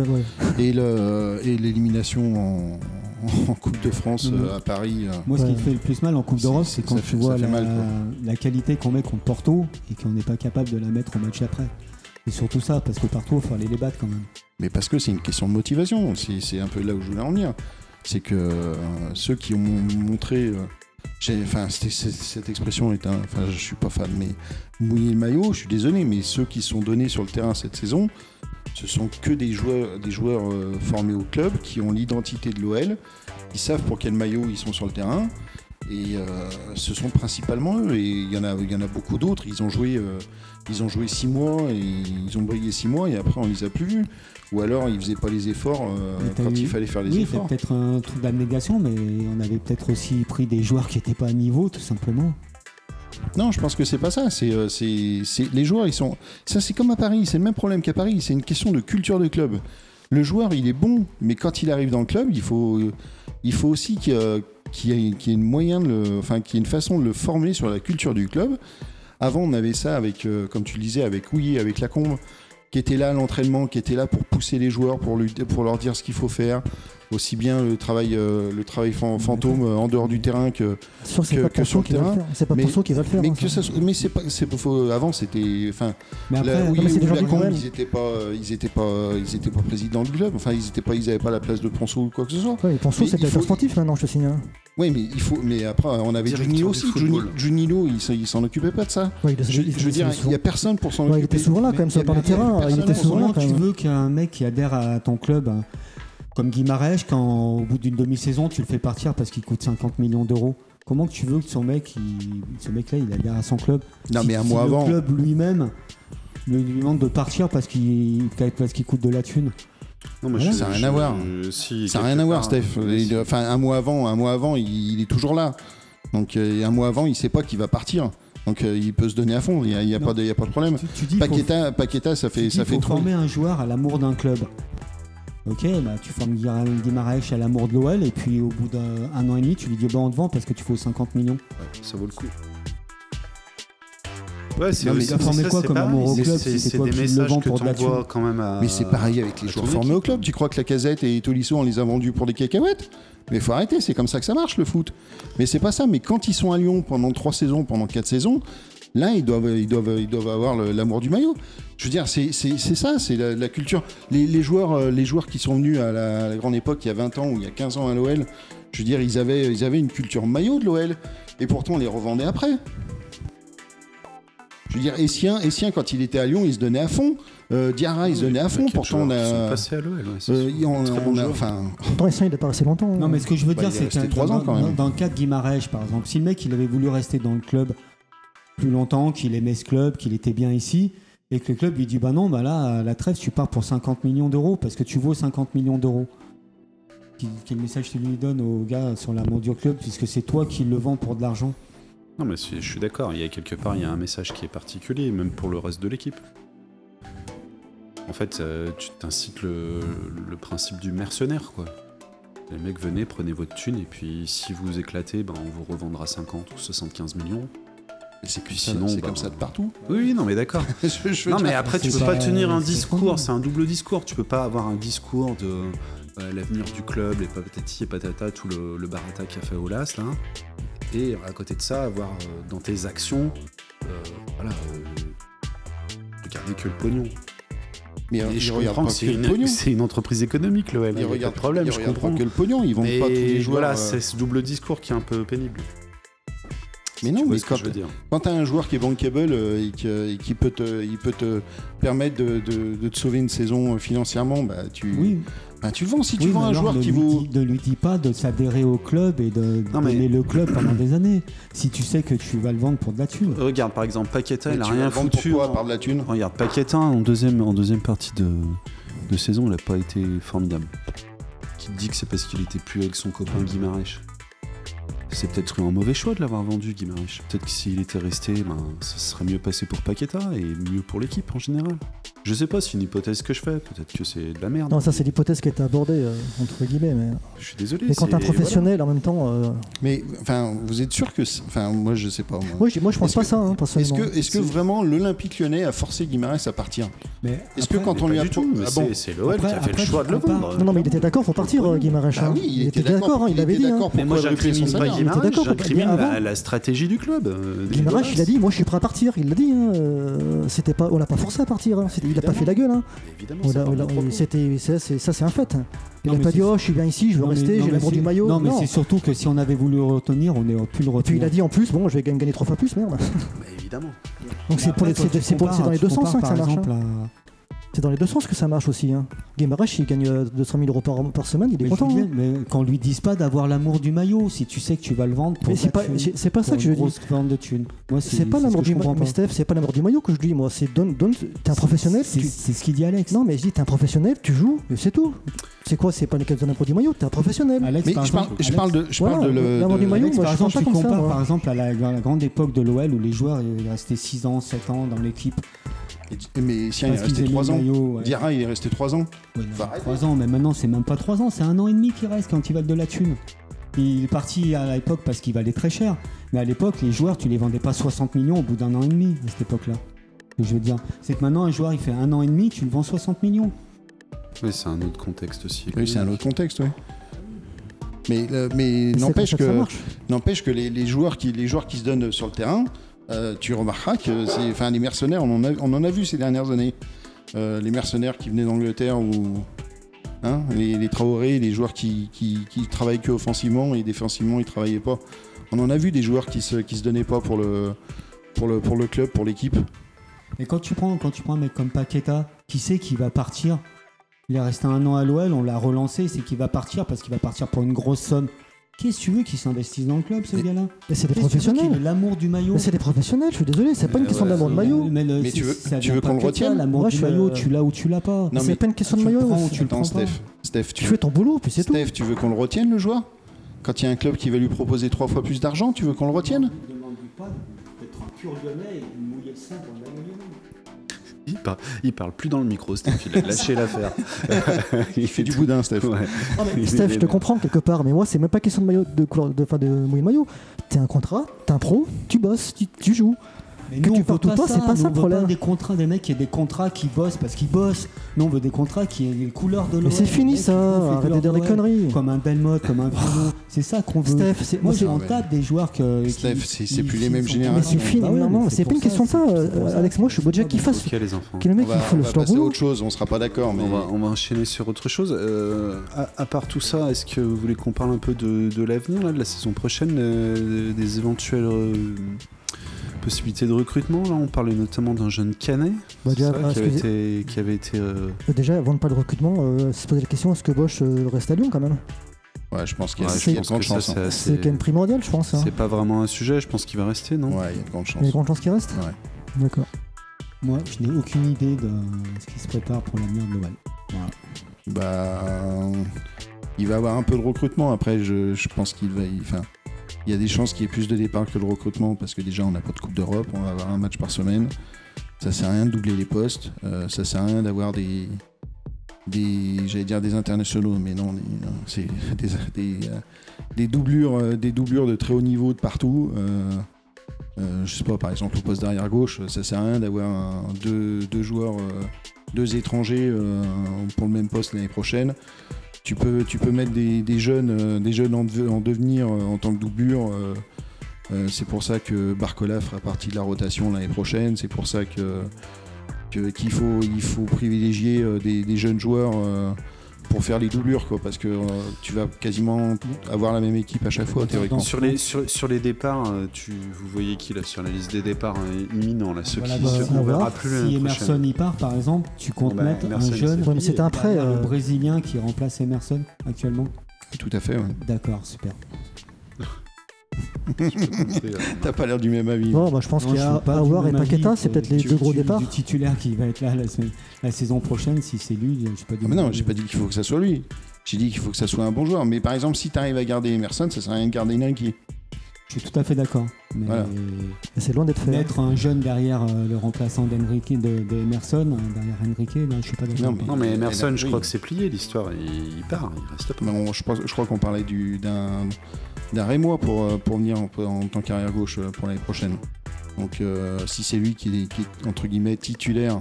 [SPEAKER 3] et le- et l'élimination en, en Coupe de France
[SPEAKER 4] Mhm.
[SPEAKER 3] euh, à Paris. euh.
[SPEAKER 4] Moi, ce qui me fait le plus mal en Coupe d'Europe,
[SPEAKER 3] c'est-
[SPEAKER 4] quand
[SPEAKER 3] ça
[SPEAKER 4] tu
[SPEAKER 3] fait-
[SPEAKER 4] vois la,
[SPEAKER 3] fait mal, quoi.
[SPEAKER 4] la qualité qu'on met contre Porto et qu'on n'est pas capable de la mettre au match après. Et surtout ça, parce que Porto, il faut aller les battre quand même.
[SPEAKER 3] Mais parce que c'est une question de motivation. C'est c'est un peu là où je voulais en venir. C'est que euh, ceux qui ont montré. Enfin, cette expression est un. Enfin, je suis pas fan, mais mouiller le maillot, je suis désolé, mais ceux qui sont donnés sur le terrain cette saison, ce sont que des joueurs, des joueurs euh, formés au club qui ont l'identité de l'OL, qui savent pour quel maillot ils sont sur le terrain. Et euh, ce sont principalement eux. Et il y en a, il y en a beaucoup d'autres. Ils ont joué, euh, ils ont joué six mois et ils ont brillé six mois et après on les a plus vus. Ou alors ils faisaient pas les efforts euh, quand
[SPEAKER 4] eu-
[SPEAKER 3] il fallait faire les
[SPEAKER 4] oui,
[SPEAKER 3] efforts.
[SPEAKER 4] peut-être un truc d'abnégation, mais on avait peut-être aussi pris des joueurs qui n'étaient pas à niveau, tout simplement.
[SPEAKER 3] Non, je pense que c'est pas ça. C'est, euh, c'est, les joueurs, ils sont. Ça, c'est comme à Paris. C'est le même problème qu'à Paris. C'est une question de culture de club. Le joueur, il est bon, mais quand il arrive dans le club, il faut, il faut aussi qu'il y ait, une moyen de le- enfin, qu'il y ait une façon de le former sur la culture du club. Avant, on avait ça avec, euh, comme tu le disais, avec Houillet, avec Lacombe, qui était là à l'entraînement, qui était là pour pousser les joueurs, pour leur dire ce qu'il faut faire, aussi bien le travail, euh, le travail fan- fantôme euh, en dehors du terrain que.
[SPEAKER 5] Sûr, c'est
[SPEAKER 3] que-
[SPEAKER 5] pas
[SPEAKER 3] que
[SPEAKER 5] Ponceau
[SPEAKER 3] sur le
[SPEAKER 5] qui va le
[SPEAKER 3] terrain.
[SPEAKER 5] faire. C'est pas
[SPEAKER 3] Mais-
[SPEAKER 5] Ponceau qui va le faire.
[SPEAKER 3] Mais
[SPEAKER 5] hein,
[SPEAKER 3] que
[SPEAKER 5] ça.
[SPEAKER 3] ça soit- mais c'est pas, faut- avant c'était, enfin,
[SPEAKER 4] Mais après,
[SPEAKER 3] la- oui, la
[SPEAKER 5] du
[SPEAKER 3] Combe, ils étaient pas, euh, ils étaient pas, ils étaient pas présidents du club. Enfin, ils étaient pas, ils avaient pas la place de Ponceau ou quoi que ce soit.
[SPEAKER 5] Ouais, Ponceau, c'est directeur
[SPEAKER 3] faut-
[SPEAKER 5] sportif maintenant, je te signale.
[SPEAKER 3] Oui, mais il faut, mais après on avait
[SPEAKER 2] du
[SPEAKER 3] aussi.
[SPEAKER 2] football.
[SPEAKER 3] Juni- Juninho, il, s'en- occupait pas de ça.
[SPEAKER 5] Ouais, il,
[SPEAKER 3] Je,
[SPEAKER 5] il-
[SPEAKER 3] je veux dire,
[SPEAKER 5] il-
[SPEAKER 3] y a personne pour s'en
[SPEAKER 5] Ouais, il
[SPEAKER 3] occuper.
[SPEAKER 5] était souvent là quand même sur le terrain. Il était souvent là
[SPEAKER 4] tu veux qu'un mec qui adhère à ton club, hein, comme Guy Marèche, quand au bout d'une demi-saison, tu le fais partir parce qu'il coûte 50 millions d'euros Comment que tu veux que son mec, il- ce mec-là, il adhère à son club?
[SPEAKER 3] Non,
[SPEAKER 4] Si-
[SPEAKER 3] mais un
[SPEAKER 4] si
[SPEAKER 3] mois
[SPEAKER 4] le
[SPEAKER 3] avant.
[SPEAKER 4] club lui-même lui lui demande de partir parce qu'il parce qu'il coûte de la thune.
[SPEAKER 2] Non, mais
[SPEAKER 4] Voilà.
[SPEAKER 2] je-
[SPEAKER 3] Ça a rien
[SPEAKER 2] je-
[SPEAKER 3] à voir.
[SPEAKER 2] si,
[SPEAKER 3] Ça n'a rien à voir, Steph. Il- enfin, un mois avant, un mois avant, il, il est toujours là. Donc, euh, un mois avant, il sait pas qu'il va partir. Donc, euh, il peut se donner à fond. Il n'y a, y a pas de, y a pas de problème.
[SPEAKER 4] Tu, tu dis faut-
[SPEAKER 3] Paqueta, Paqueta, ça
[SPEAKER 4] tu
[SPEAKER 3] fait,
[SPEAKER 4] dis,
[SPEAKER 3] ça fait
[SPEAKER 4] faut
[SPEAKER 3] trop.
[SPEAKER 4] former un joueur à l'amour d'un club. Ok, bah, tu formes Marèche à l'amour de l'OL et puis au bout d'un un an et demi, tu lui dis bah on te vend parce que tu faut 50 millions.
[SPEAKER 2] ça vaut le coup. Ouais, c'est aussi
[SPEAKER 4] formé
[SPEAKER 2] ça,
[SPEAKER 4] quoi comme amour au club
[SPEAKER 2] c'est- des messages que
[SPEAKER 4] pour de la
[SPEAKER 2] t'envoies quand même à.
[SPEAKER 3] Mais c'est pareil avec les joueurs formés au club. Tu crois que la casette et Tolisso, on les a vendus pour des cacahuètes? Mais il faut arrêter, c'est comme ça que ça marche le foot. Mais c'est pas ça. Mais quand ils sont à Lyon pendant trois saisons, pendant quatre saisons, là, ils doivent, ils doivent, ils doivent avoir l'amour du maillot. Je veux dire, c'est c'est- c'est ça, c'est la, la culture. Les, les joueurs, euh, les joueurs qui sont venus à la, à la grande époque, il y a 20 ans ou il y a 15 ans à l'OL, je veux dire, ils avaient, ils avaient une culture maillot de l'OL. Et pourtant, on les revendait après. Je veux dire, Essien, Essien, quand il était à Lyon, il se donnait à fond. Euh, Diarra, il se donnait à fond. Pourtant, on a.
[SPEAKER 2] passés à l'OL, ouais,
[SPEAKER 3] euh, on, on a- enfin,
[SPEAKER 5] Pourtant, Essien, il est pas resté longtemps.
[SPEAKER 4] Non, mais ce que je veux
[SPEAKER 3] Bah,
[SPEAKER 4] dire, c'est que
[SPEAKER 3] trois
[SPEAKER 4] dans,
[SPEAKER 3] ans, quand même.
[SPEAKER 4] dans- dans le cas de Guy Marèche, par exemple, si le mec il avait voulu rester dans le club plus longtemps, qu'il aimait ce club, qu'il était bien ici, et que le club lui dit bah non, bah là, la trêve, tu pars pour 50 millions d'euros parce que tu vaux 50 millions d'euros. Quel- message tu lui donnes au gars sur l'amour du club, puisque c'est toi qui le vends pour de l'argent?
[SPEAKER 2] Non, mais je suis d'accord. Il y a quelque part, il y a un message qui est particulier, même pour le reste de l'équipe. En fait, euh, tu t'incites le, le principe du mercenaire, quoi. Les mecs, venez, prenez votre thune, et puis si vous éclatez, ben, on vous revendra 50 ou 75 millions.
[SPEAKER 3] C'est
[SPEAKER 2] sinon,
[SPEAKER 3] ça, c'est
[SPEAKER 2] bah,
[SPEAKER 3] comme ça de partout.
[SPEAKER 2] Oui, oui, non, mais d'accord.
[SPEAKER 3] Je- je veux
[SPEAKER 2] Non,
[SPEAKER 3] dire,
[SPEAKER 2] mais après, tu peux
[SPEAKER 4] pas-
[SPEAKER 2] pas tenir un discours, c'est un double discours. Tu peux pas avoir un discours de euh, l'avenir du club, les patati et patata, tout le, le barata qu'a fait Olas, là. Et à côté de ça, avoir euh, dans tes actions, euh, voilà, euh, regarder que le pognon.
[SPEAKER 3] mais
[SPEAKER 2] Et je comprends que c'est une, entreprise économique, l'OL.
[SPEAKER 3] Ils
[SPEAKER 2] Il y a pas
[SPEAKER 3] regardent
[SPEAKER 2] de problème,
[SPEAKER 3] ils
[SPEAKER 2] je
[SPEAKER 3] regardent
[SPEAKER 2] comprends.
[SPEAKER 3] que le pognon. Ils vendent
[SPEAKER 2] Mais
[SPEAKER 3] pas tous les joueurs.
[SPEAKER 2] voilà,
[SPEAKER 3] euh,
[SPEAKER 2] c'est ce double discours qui est un peu pénible.
[SPEAKER 3] Mais non,
[SPEAKER 2] tu
[SPEAKER 3] mais quand, quand t'as un joueur qui est bankable euh, et, que- et qui peut te, il peut te permettre de, de- de te sauver une saison euh, financièrement, bah tu,
[SPEAKER 4] Oui,
[SPEAKER 3] bah, tu le vends. Si tu
[SPEAKER 4] oui,
[SPEAKER 3] vends un joueur
[SPEAKER 4] ne
[SPEAKER 3] qui
[SPEAKER 4] lui
[SPEAKER 3] vaut.
[SPEAKER 4] dis- ne lui dis pas de s'adhérer au club et de
[SPEAKER 2] Non, mais-
[SPEAKER 4] le club pendant des années. Si tu sais que tu vas le vendre pour de la thune.
[SPEAKER 2] Regarde, par exemple, Paqueta,
[SPEAKER 3] Mais
[SPEAKER 2] il a
[SPEAKER 3] tu vas
[SPEAKER 2] rien foutu.
[SPEAKER 3] pourquoi
[SPEAKER 2] en-
[SPEAKER 3] par de la thune?
[SPEAKER 2] Regarde, Paqueta en deuxième, en deuxième partie de, de saison, il n'a pas été formidable. Qui te dit que c'est parce qu'il était plus avec son copain Guy Marèche C'est peut-être eu un mauvais choix de l'avoir vendu, Guy Marèche. Peut-être que s'il était resté, ben, ça serait mieux passé pour Paqueta et mieux pour l'équipe en général. Je sais pas, c'est une hypothèse que je fais. Peut-être que c'est de la merde.
[SPEAKER 5] Non, ça, c'est l'hypothèse qui a été abordée, euh, entre guillemets. Mais,
[SPEAKER 2] Je suis désolé.
[SPEAKER 5] mais quand t'es un professionnel, en même temps. euh,
[SPEAKER 3] Mais enfin, vous êtes sûr que. c'est- Enfin, moi, je sais pas. Moi.
[SPEAKER 5] Moi, je, moi, je pense
[SPEAKER 3] Est-ce
[SPEAKER 5] pas
[SPEAKER 3] que-
[SPEAKER 5] ça, hein,
[SPEAKER 3] Est-ce
[SPEAKER 5] personnellement.
[SPEAKER 3] que, est-ce que vraiment l'Olympique lyonnais a forcé Guimarães à partir?
[SPEAKER 4] Mais
[SPEAKER 3] Est-ce que quand on lui a
[SPEAKER 2] du tout, mais
[SPEAKER 3] Ah bon
[SPEAKER 2] c'est- l'OL qui a fait
[SPEAKER 4] après,
[SPEAKER 2] le choix de le vendre.
[SPEAKER 5] Non, non, mais il était d'accord pour partir, euh, Guimarães.
[SPEAKER 3] Ah
[SPEAKER 5] hein.
[SPEAKER 3] oui,
[SPEAKER 5] il, était d'accord, il avait dit. hein.
[SPEAKER 3] d'accord
[SPEAKER 2] Mais moi, j'incrimine pas Guimarães, j'incrimine la, stratégie du club. euh,
[SPEAKER 5] Guimarães, il a dit, moi je suis prêt à partir. Il l'a dit. euh, C'était pas, on l'a pas forcé à partir. C'était- Il a pas fait la gueule. hein.
[SPEAKER 2] Évidemment.
[SPEAKER 5] C'était, ça, c'est, un fait. hein. Il
[SPEAKER 4] Non,
[SPEAKER 5] a
[SPEAKER 4] mais
[SPEAKER 5] pas dit, oh, je suis bien ici, je veux
[SPEAKER 4] Non,
[SPEAKER 5] rester, j'ai l'amour du maillot.
[SPEAKER 4] Non, mais c'est surtout que si on avait voulu le retenir, on aurait pu le
[SPEAKER 5] Et puis
[SPEAKER 4] retenir.
[SPEAKER 5] il a dit en plus, bon, je vais gagner trois fois plus, merde.
[SPEAKER 2] Mais évidemment.
[SPEAKER 5] Donc c'est dans les deux sens hein, que ça marche. C'est dans les deux sens que ça marche aussi. Hein. Guimarães, il gagne euh, 200 000 euros par, par semaine, il est
[SPEAKER 4] Mais,
[SPEAKER 5] content.
[SPEAKER 4] Julien,
[SPEAKER 5] hein.
[SPEAKER 4] mais qu'on lui dise pas d'avoir l'amour du maillot, si tu sais que tu vas le vendre pour
[SPEAKER 5] c'est pas, c'est pas ça que je
[SPEAKER 4] une
[SPEAKER 5] dis.
[SPEAKER 4] grosse vente de thunes. Moi,
[SPEAKER 5] C'est pas l'amour du maillot. Steph, c'est pas l'amour du maillot que je dis, moi. C'est donne, donne. T'es un professionnel.
[SPEAKER 4] C'est
[SPEAKER 5] tu-
[SPEAKER 4] ce qu'il dit Alex.
[SPEAKER 5] Non, mais je dis, t'es un professionnel, tu joues, c'est tout. C'est quoi C'est pas une question d'amour du maillot, t'es un professionnel.
[SPEAKER 4] Alex,
[SPEAKER 3] Mais je parle, je de, je parle de,
[SPEAKER 5] l'amour du maillot,
[SPEAKER 4] par exemple, tu
[SPEAKER 5] pas comme ça,
[SPEAKER 4] compares par exemple à la, grande époque de l'OL où les joueurs ils restaient 6 ans, 7 ans dans l'équipe.
[SPEAKER 3] Mais si il est resté
[SPEAKER 4] aimaient
[SPEAKER 3] 3
[SPEAKER 4] le
[SPEAKER 3] ans.
[SPEAKER 4] maillot, ouais.
[SPEAKER 3] Il est resté 3 ans.
[SPEAKER 4] Ouais, non,
[SPEAKER 3] Faut arrêter.
[SPEAKER 4] 3 ans, mais maintenant c'est même pas 3 ans, c'est un an et demi qui reste quand ils valent de la thune. Il est parti à l'époque parce qu'il valait très cher. Mais à l'époque, les joueurs, tu les vendais pas 60 millions au bout d'un an et demi à cette époque-là. Ce que Je veux dire, c'est que maintenant un joueur il fait un an et demi, tu le vends 60 millions.
[SPEAKER 2] Oui, c'est un autre contexte aussi.
[SPEAKER 3] Oui, c'est un autre contexte, oui. Mais, euh, mais n'empêche que, n'empêche que les, les joueurs qui, les joueurs qui se donnent sur le terrain, euh, tu remarqueras que les mercenaires, on en a, vu ces dernières années. Euh, les mercenaires qui venaient d'Angleterre ou hein, les, les les joueurs qui, qui, qui travaillent que offensivement et défensivement ils travaillaient pas. On en a vu des joueurs qui se, se donnaient pas pour le club, pour l'équipe.
[SPEAKER 4] Et quand tu prends, quand tu prends un mec comme Paqueta, qui sait qu'il va partir? Il est resté un an à l'OL, on l'a relancé, c'est qu'il va partir parce qu'il va partir pour une grosse somme. Qu'est-ce que tu veux qu'il s'investisse dans le club, ce
[SPEAKER 3] Mais-
[SPEAKER 4] gars-là?
[SPEAKER 5] Mais c'est des
[SPEAKER 4] Qu'est-ce que tu veux qu'il ait
[SPEAKER 5] professionnels.
[SPEAKER 4] l'amour du maillot?
[SPEAKER 5] Mais c'est des professionnels, je suis désolé, c'est pas une
[SPEAKER 3] Mais
[SPEAKER 5] question
[SPEAKER 3] ouais,
[SPEAKER 5] d'amour de
[SPEAKER 3] c'est-
[SPEAKER 5] maillot.
[SPEAKER 4] Mais, le-
[SPEAKER 3] Mais
[SPEAKER 4] c'est-
[SPEAKER 3] tu veux-
[SPEAKER 4] ça
[SPEAKER 3] tu
[SPEAKER 4] vient
[SPEAKER 3] veux
[SPEAKER 4] pas
[SPEAKER 3] qu'on le
[SPEAKER 4] que de ça,
[SPEAKER 3] retienne?
[SPEAKER 4] L'amour
[SPEAKER 5] Moi,
[SPEAKER 4] du
[SPEAKER 5] je suis,
[SPEAKER 4] maillot,
[SPEAKER 5] euh,
[SPEAKER 4] tu l'as ou tu l'as pas.
[SPEAKER 3] Non,
[SPEAKER 5] C'est
[SPEAKER 3] mais
[SPEAKER 5] pas une question de
[SPEAKER 4] tu le
[SPEAKER 5] maillot.
[SPEAKER 4] prends ou tu le
[SPEAKER 3] Attends,
[SPEAKER 4] prends
[SPEAKER 3] Steph,
[SPEAKER 4] pas.
[SPEAKER 3] Steph, tu,
[SPEAKER 5] Tu fais ton boulot, puis c'est tout.
[SPEAKER 3] Steph, tu veux qu'on le retienne le joueur? Quand il y a un club qui va lui proposer trois fois plus d'argent, tu veux qu'on le retienne?
[SPEAKER 4] Ne demande-lui pas d'être un pur lyonnais et de mouiller sein pour le maillot lyonnais.
[SPEAKER 2] Il, par- il parle plus dans le micro, Steph. Il a lâché l'affaire.
[SPEAKER 3] Il fait du boudin, Steph.
[SPEAKER 2] Ouais.
[SPEAKER 5] Steph, je te comprends quelque part, mais moi, c'est même pas question de maillot, de couleur, de, enfin, de mouiller maillot. T'es un contrat, t'es un pro, tu bosses, tu, tu joues.
[SPEAKER 4] Mais
[SPEAKER 5] Que
[SPEAKER 4] nous,
[SPEAKER 5] tu
[SPEAKER 4] on veut
[SPEAKER 5] partes ou
[SPEAKER 4] pas
[SPEAKER 5] pas,
[SPEAKER 4] ça,
[SPEAKER 5] c'est pas ça
[SPEAKER 4] on
[SPEAKER 5] le
[SPEAKER 4] veut
[SPEAKER 5] problème.
[SPEAKER 4] pas des contrats, des mecs qui aient des contrats qui bossent parce qu'ils bossent. Nous, on veut des contrats qui aient les couleurs de l'OL.
[SPEAKER 5] Mais c'est fini ça,
[SPEAKER 4] qui bouffent les
[SPEAKER 5] arrête de dire des conneries.
[SPEAKER 4] Comme un Delmotte, comme un Bruno. C'est ça qu'on veut.
[SPEAKER 5] Steph, c'est
[SPEAKER 4] Moi, j'ai en tête des joueurs que.
[SPEAKER 3] Steph,
[SPEAKER 4] qui-
[SPEAKER 3] c'est-
[SPEAKER 4] qui-
[SPEAKER 3] plus
[SPEAKER 4] qui
[SPEAKER 3] les mêmes générations.
[SPEAKER 5] Mais c'est fini,
[SPEAKER 4] Bah
[SPEAKER 5] non, non, c'est pas une question de ça. Alex, moi, je suis Bojack qui fasse.
[SPEAKER 2] Ok, les enfants.
[SPEAKER 5] Que les
[SPEAKER 3] On
[SPEAKER 5] mecs,
[SPEAKER 3] va,
[SPEAKER 5] il faut
[SPEAKER 3] on
[SPEAKER 5] le
[SPEAKER 3] va
[SPEAKER 5] leur
[SPEAKER 3] passer à
[SPEAKER 5] boulot.
[SPEAKER 3] autre chose, on sera pas d'accord, mais
[SPEAKER 2] On va, on enchaîner sur autre chose. Euh, à, part tout ça, est-ce que vous voulez qu'on parle un peu de, l'avenir, là, de la saison prochaine, euh, des éventuelles euh, possibilités de recrutement Là, on parlait notamment d'un jeune Canet
[SPEAKER 5] Bah,
[SPEAKER 2] c'est
[SPEAKER 5] déjà,
[SPEAKER 2] ça,
[SPEAKER 5] ah,
[SPEAKER 2] qui, avait été, qui avait été. euh,
[SPEAKER 5] Euh, Déjà, avant de parler de recrutement, euh, se poser la question est-ce que Bosch euh, reste à Lyon quand même?
[SPEAKER 3] Ouais, je pense qu'il y a,
[SPEAKER 2] ouais, c'est
[SPEAKER 3] hein.
[SPEAKER 2] assez-
[SPEAKER 5] quand même primordial, je pense. hein.
[SPEAKER 2] c'est pas vraiment un sujet. Je pense qu'il va rester, non?
[SPEAKER 3] Ouais, il y a de grandes
[SPEAKER 5] Il y a
[SPEAKER 3] chances.
[SPEAKER 5] de grandes chances qu'il reste?
[SPEAKER 3] Ouais.
[SPEAKER 5] D'accord.
[SPEAKER 4] Moi, je n'ai aucune idée de ce qui se prépare pour l'avenir de l'OL. Voilà.
[SPEAKER 3] Bah, il va avoir un peu de recrutement. Après, je, je pense qu'il va. y- Enfin, il y a des chances qu'il y ait plus de départs que de recrutement parce que déjà, on n'a pas de Coupe d'Europe. On va avoir un match par semaine. Ça sert à rien de doubler les postes. euh, ça sert à rien d'avoir des. des J'allais dire des internationaux, mais non, c'est des, des, euh, doublures, euh, des doublures de très haut niveau de partout. euh, euh, je sais pas, par exemple, au poste d'arrière gauche, ça sert à rien d'avoir deux, deux joueurs, deux étrangers pour le même poste l'année prochaine. Tu peux, mettre des, euh, jeunes en, deve- en devenir euh, en tant que doublure. euh, c'est pour ça que Barcola fera partie de la rotation l'année prochaine. C'est pour ça qu'il faut, il faut privilégier des, jeunes joueurs pour faire les doublures, quoi, parce que euh, tu vas quasiment avoir la même équipe à chaque fois, théoriquement.
[SPEAKER 2] Sur les, sur, sur les départs, euh, tu, vous voyez qui là sur la liste des départs euh, imminents là, ceux
[SPEAKER 4] Voilà,
[SPEAKER 2] qui
[SPEAKER 4] bah,
[SPEAKER 2] se-
[SPEAKER 5] on
[SPEAKER 2] on verra plus
[SPEAKER 4] Si Emerson
[SPEAKER 2] prochaine.
[SPEAKER 4] y part, par exemple, tu comptes
[SPEAKER 2] Bah,
[SPEAKER 4] mettre
[SPEAKER 2] Emerson,
[SPEAKER 4] un jeune.
[SPEAKER 5] Ouais, c'était un prêt, euh.
[SPEAKER 4] Brésilien qui remplace Emerson actuellement.
[SPEAKER 3] Tout à fait. ouais.
[SPEAKER 4] D'accord, super.
[SPEAKER 3] T'as pas l'air du même avis.
[SPEAKER 5] Non, bah, je pense
[SPEAKER 4] Non,
[SPEAKER 5] qu'il y a Aouar et Paqueta,
[SPEAKER 4] que
[SPEAKER 5] c'est peut-être les deux gros départs.
[SPEAKER 4] Du titulaire qui va être là la, semaine- la saison prochaine, si c'est lui, je sais pas du
[SPEAKER 3] Ah, mais non, j'ai pas dit qu'il faut que ça soit lui. J'ai dit qu'il faut que ça soit un bon joueur. Mais par exemple, si tu arrives à garder Emerson, ça sert à rien de garder Nike.
[SPEAKER 4] Je suis tout à fait d'accord. Mais
[SPEAKER 3] Voilà.
[SPEAKER 5] Et c'est loin d'être fait.
[SPEAKER 4] mettre un jeune derrière euh, le remplaçant d'Enrique, de, de Emerson, euh, derrière Enrique, là, je suis pas d'accord.
[SPEAKER 3] Non, mais-
[SPEAKER 2] Non mais Emerson, je
[SPEAKER 3] oui.
[SPEAKER 2] crois que c'est plié l'histoire. Il, il part, il reste pas.
[SPEAKER 3] Mais on- je, pense- je crois qu'on parlait du- d'un Rémois pour, euh, pour venir en, tant qu'arrière gauche euh, pour l'année prochaine. Donc euh, si c'est lui qui est, entre guillemets titulaire,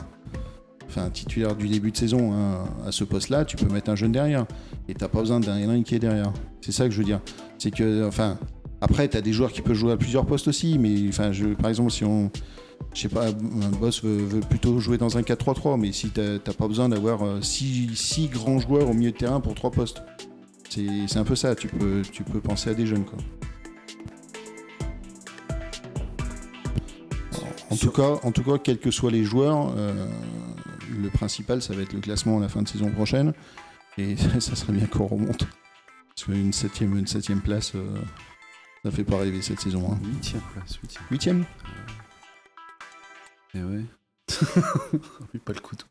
[SPEAKER 3] enfin titulaire du début de saison hein, à ce poste-là, tu peux mettre un jeune derrière. Et t'as pas besoin d'un qui est derrière. C'est ça que je veux dire. C'est que, enfin, après t'as des joueurs qui peuvent jouer à plusieurs postes aussi, mais enfin, par exemple, si on, je sais pas, un boss veut, plutôt jouer dans un 4-3-3, mais si t'as pas besoin d'avoir 6 grands joueurs au milieu de terrain pour 3 postes. C'est un peu ça, tu peux, tu peux penser à des jeunes. Quoi. En, tout cas, en tout cas, quels que soient les joueurs, euh, le principal, ça va être le classement à la fin de saison prochaine. Et ça serait bien qu'on remonte. Parce qu'une septième, une septième place, euh, ça fait pas rêver cette saison. Hein.
[SPEAKER 2] Huitième place, huitième.
[SPEAKER 3] Huitième
[SPEAKER 2] Et ouais. Oui, pas le couteau.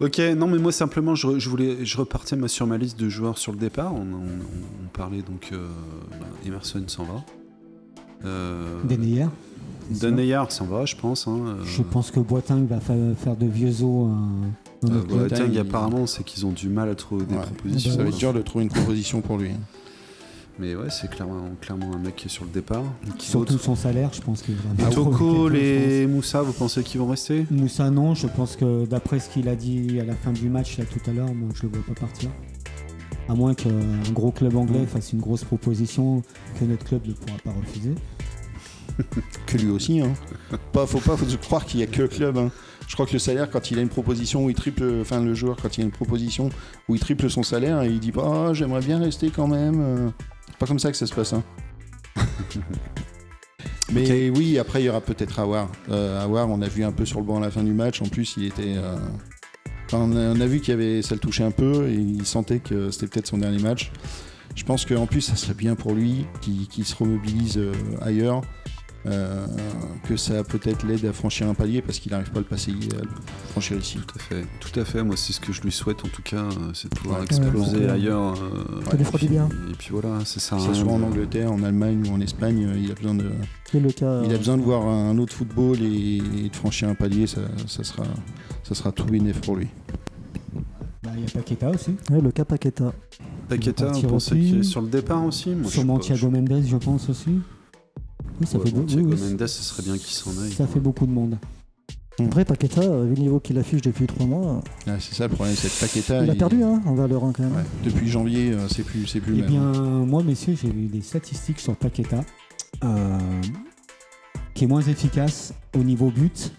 [SPEAKER 2] Ok, non mais moi simplement je, je voulais je repartais moi, sur ma liste de joueurs sur le départ. On, on- on parlait donc euh, bah, Emerson s'en va. Euh.
[SPEAKER 4] Deneyer
[SPEAKER 2] s'en va, je pense. hein, euh,
[SPEAKER 4] Je pense que Boiteng va fa- faire de vieux os
[SPEAKER 2] euh. Boateng,
[SPEAKER 3] il-
[SPEAKER 2] apparemment, c'est qu'ils ont du mal à trouver des
[SPEAKER 3] Ouais.
[SPEAKER 2] propositions.
[SPEAKER 3] Ça va être dur de trouver une proposition pour lui. hein.
[SPEAKER 2] Mais ouais, c'est clairement, clairement un mec qui est sur le départ. Qui
[SPEAKER 4] Surtout son salaire, je pense qu'il va vraiment trouver
[SPEAKER 2] Toko, les Moussa, vous pensez qu'ils vont rester?
[SPEAKER 4] Moussa, non. Je pense que d'après ce qu'il a dit à la fin du match là tout à l'heure, moi je le vois pas partir. À moins qu'un gros club anglais fasse une grosse proposition que notre club ne pourra pas refuser.
[SPEAKER 3] Que lui aussi, hein. Pas, faut pas faut croire qu'il y a que le club. hein. Je crois que le salaire, quand il a une proposition où il triple, enfin le joueur, quand il a une proposition où il triple son salaire, il dit pas Ah, j'aimerais bien rester quand même. Euh. C'est pas comme ça que ça se passe. Hein. Mais oui, après il y aura peut-être Awar. Euh, Awar, on a vu un peu sur le banc à la fin du match. En plus, il était. euh, enfin, on, a, on a vu qu'il avait, ça le touchait un peu et il sentait que c'était peut-être son dernier match. Je pense qu'en plus, ça serait bien pour lui qu'il qu'il se remobilise euh, ailleurs. Euh, que ça peut-être l'aide à franchir un palier parce qu'il n'arrive pas à le passer, à le franchir ici.
[SPEAKER 2] Tout à fait, tout à fait. Moi, c'est ce que je lui souhaite en tout cas, euh, c'est de pouvoir
[SPEAKER 3] Ouais,
[SPEAKER 2] exploser
[SPEAKER 5] ouais.
[SPEAKER 2] ailleurs. euh, et
[SPEAKER 5] du bien.
[SPEAKER 2] puis- Et puis voilà, c'est ça.
[SPEAKER 3] Que ce soit en Angleterre, en Allemagne ou en Espagne, euh, il a besoin de,
[SPEAKER 5] C'est le cas.
[SPEAKER 3] il a besoin de voir un autre football et, et de franchir un palier, ça, ça sera, ça sera tout bénéf pour lui.
[SPEAKER 4] Bah, Il y a Paqueta aussi.
[SPEAKER 5] Ouais, le cas Paqueta.
[SPEAKER 2] Paqueta, on pensait
[SPEAKER 4] aussi.
[SPEAKER 2] qu'il est sur le départ aussi? Moi,
[SPEAKER 4] Sûrement Thiago Mendes, je pense aussi. Ça,
[SPEAKER 2] Ouais,
[SPEAKER 4] fait,
[SPEAKER 2] bon,
[SPEAKER 4] beau-
[SPEAKER 2] Thiago
[SPEAKER 4] oui, oui,
[SPEAKER 2] Mendes, ce serait bien qu'il s'en aille.
[SPEAKER 4] ça fait beaucoup de monde.
[SPEAKER 5] Après, Paqueta, euh, vu le niveau qu'il affiche depuis 3 mois,
[SPEAKER 3] Ah, c'est ça le problème, c'est que Paqueta.
[SPEAKER 5] il a perdu hein, en valeur hein, quand même.
[SPEAKER 3] ouais, depuis janvier, euh, c'est plus, c'est plus le
[SPEAKER 4] Eh bien, moi, messieurs, j'ai vu des statistiques sur Paqueta euh, qui est moins efficace au niveau but,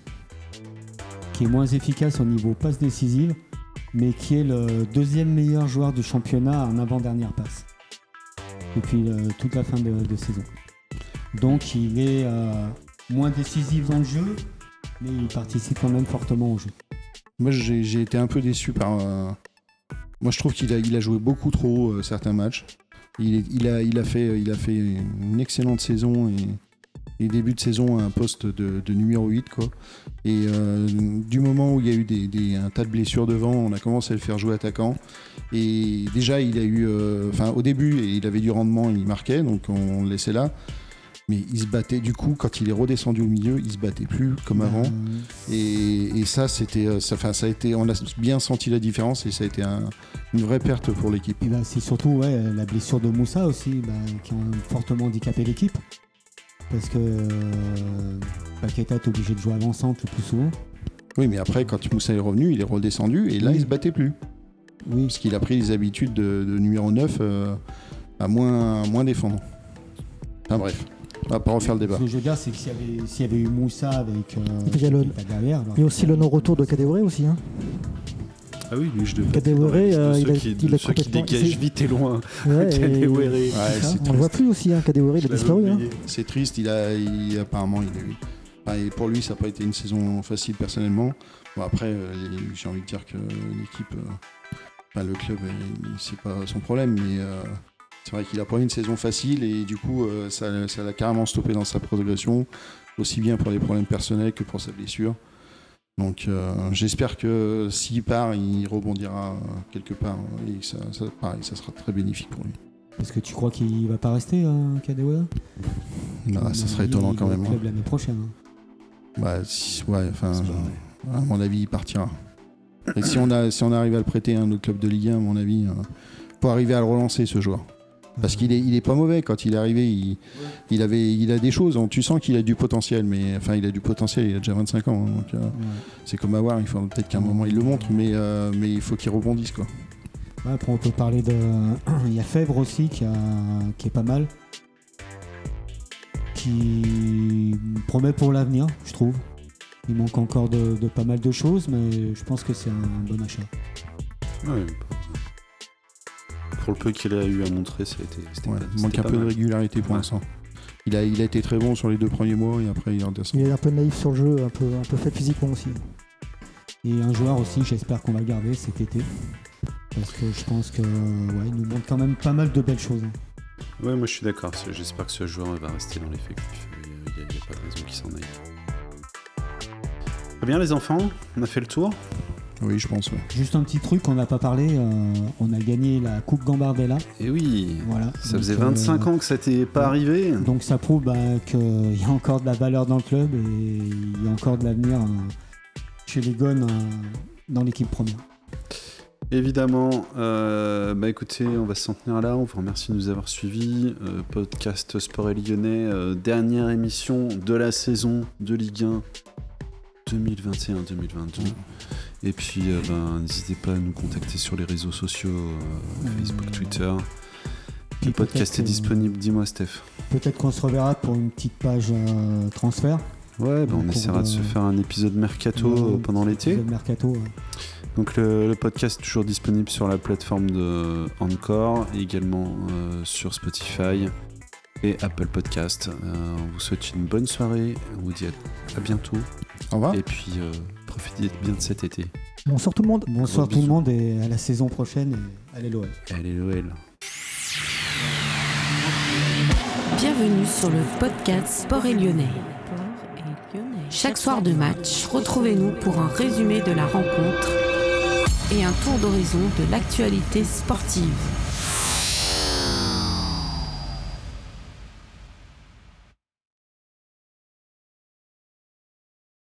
[SPEAKER 4] qui est moins efficace au niveau passe décisive, mais qui est le deuxième meilleur joueur du championnat en avant-dernière passe depuis euh, toute la fin de, de saison. Donc, il est euh, moins décisif dans le jeu, mais il participe quand même fortement au jeu.
[SPEAKER 3] Moi, j'ai été un peu déçu par. euh, Moi, je trouve qu'il a, joué beaucoup trop euh, certains matchs. Il, a, fait, une excellente saison et, début de saison à un poste de, numéro 8. Quoi. Et euh, du moment où il y a eu un tas de blessures devant, on a commencé à le faire jouer attaquant. Et déjà, il a eu. Enfin, au début, il avait du rendement, il marquait, donc on le laissait là. Mais il se battait, du coup, quand il est redescendu au milieu, il se battait plus comme avant.
[SPEAKER 4] Euh,
[SPEAKER 3] Et, et ça, c'était, euh, ça, a été, on a bien senti la différence et ça a été un- une vraie perte pour l'équipe.
[SPEAKER 4] Et bah, c'est surtout ouais, la blessure de Moussa aussi bah, qui a fortement handicapé l'équipe. Parce que euh, Paqueta est obligé de jouer avant-centre le plus souvent.
[SPEAKER 3] Oui, mais après, quand Moussa est revenu, il est redescendu et là,
[SPEAKER 4] Oui.
[SPEAKER 3] il se battait plus.
[SPEAKER 4] Oui,
[SPEAKER 3] Parce qu'il a pris les habitudes de, de numéro 9 euh, à moins, à moins défendre. Enfin bref, on va pas refaire le débat.
[SPEAKER 4] ce que je veux dire, c'est que s'il y, avait- s'il y avait eu Moussa avec euh,
[SPEAKER 5] puis il y a le-
[SPEAKER 4] derrière, alors-
[SPEAKER 5] y a aussi le non-retour de Kadewere aussi. Hein.
[SPEAKER 2] Ah oui, lui, je devais.
[SPEAKER 5] Kadewere, euh, il a-
[SPEAKER 2] qui,
[SPEAKER 5] il a
[SPEAKER 2] ceux qui dégagent vite et loin.
[SPEAKER 5] Ouais, et- c'est On le voit plus aussi, hein, Kadewere, il a disparu. Hein.
[SPEAKER 3] C'est triste, il a, il- apparemment, il a eu. enfin, et pour lui, ça n'a pas été une saison facile personnellement. Bon, après, euh, j'ai envie de dire que l'équipe, euh, enfin, le club, c'est pas son problème, mais euh, c'est vrai qu'il a pas eu une saison facile et du coup, euh, ça l'a carrément stoppé dans sa progression, aussi bien pour les problèmes personnels que pour sa blessure. Donc, euh, j'espère que s'il part, il rebondira euh, quelque part et ça, ça, pareil, ça sera très bénéfique pour lui.
[SPEAKER 4] Est-ce que tu crois qu'il va pas rester, hein, Kadewere
[SPEAKER 3] Ah, ça serait
[SPEAKER 4] Il-
[SPEAKER 3] étonnant
[SPEAKER 4] il
[SPEAKER 3] quand même. hein.
[SPEAKER 4] club l'année prochaine. hein.
[SPEAKER 3] Bah, si- ouais, enfin, à mon avis, il partira. Et si on, a, si on arrive à le prêter à un autre club de Ligue 1, à mon avis, euh, faut arriver à le relancer ce joueur. Parce qu'il est, il est pas mauvais quand il est arrivé. Il, il avait, il a des choses. on- Tu sens qu'il a du potentiel, mais enfin, il a du potentiel. Il a déjà 25 ans, hein, donc euh,
[SPEAKER 4] Ouais.
[SPEAKER 3] c'est comme avoir. Il faut peut-être qu'à un moment il le montre, mais, euh, mais il faut qu'il rebondisse quoi.
[SPEAKER 4] Ouais, après, on peut parler de. Il y a Fèvre aussi qui, a... qui est pas mal. Qui promet pour l'avenir, je trouve. Il manque encore de, de pas mal de choses, mais je pense que c'est un bon achat.
[SPEAKER 2] Ouais, pour le peu qu'il a eu à montrer, ça a été. c'était
[SPEAKER 3] Ouais, manque un peu de régularité pour
[SPEAKER 2] Ouais.
[SPEAKER 3] l'instant. Il a, il a été très bon sur les deux premiers mois et après il redescend.
[SPEAKER 5] Il est un peu naïf sur le jeu, un peu, un peu faible physiquement aussi.
[SPEAKER 4] Et un joueur aussi, j'espère qu'on va le garder cet été. Parce que je pense que ouais, il nous montre quand même pas mal de belles choses.
[SPEAKER 2] Ouais, moi je suis d'accord. J'espère que ce joueur va rester dans l'effectif. Il n'y a, pas de raison qu'il s'en aille. Très bien, les enfants, on a fait le tour.
[SPEAKER 3] Oui, je pense. ouais.
[SPEAKER 4] Juste un petit truc, on n'a pas parlé. euh, on a gagné la Coupe Gambardella.
[SPEAKER 2] Et oui,
[SPEAKER 4] Voilà.
[SPEAKER 2] ça
[SPEAKER 4] Donc,
[SPEAKER 2] faisait
[SPEAKER 4] euh,
[SPEAKER 2] 25 ans que ça n'était pas
[SPEAKER 4] ouais.
[SPEAKER 2] arrivé.
[SPEAKER 4] Donc ça prouve bah, qu'il y a encore de la valeur dans le club et il y a encore de l'avenir euh, chez les Gones euh, dans l'équipe première.
[SPEAKER 2] Évidemment, euh, bah écoutez, on va s'en tenir là. On vous remercie de nous avoir suivis. Euh, podcast Sport et Lyonnais, euh, dernière émission de la saison de Ligue 1 2021-2022. Et puis, euh, ben, n'hésitez pas à nous contacter sur les réseaux sociaux, euh, Facebook, Twitter. Le podcast est
[SPEAKER 4] euh,
[SPEAKER 2] disponible, dis-moi Steph.
[SPEAKER 4] Peut-être qu'on se reverra pour une petite page euh, transfert.
[SPEAKER 2] Ouais, ben, on essaiera de se faire un épisode mercato euh, pendant l'été.
[SPEAKER 4] Mercato. ouais.
[SPEAKER 2] Donc le, le podcast est toujours disponible sur la plateforme de Encore et également euh, sur Spotify et Apple Podcast. Euh, on vous souhaite une bonne soirée, on vous dit à, à bientôt
[SPEAKER 3] Au revoir.
[SPEAKER 2] et puis euh, profitez bien de cet été.
[SPEAKER 5] Bonsoir tout le monde.
[SPEAKER 4] Bonsoir
[SPEAKER 2] Gros
[SPEAKER 4] tout le monde et à la saison prochaine. Et allez l'OL.
[SPEAKER 2] Allez l'OL.
[SPEAKER 1] Bienvenue sur le podcast Sport et Lyonnais. Chaque soir de match, retrouvez-nous pour un résumé de la rencontre et un tour d'horizon de l'actualité sportive.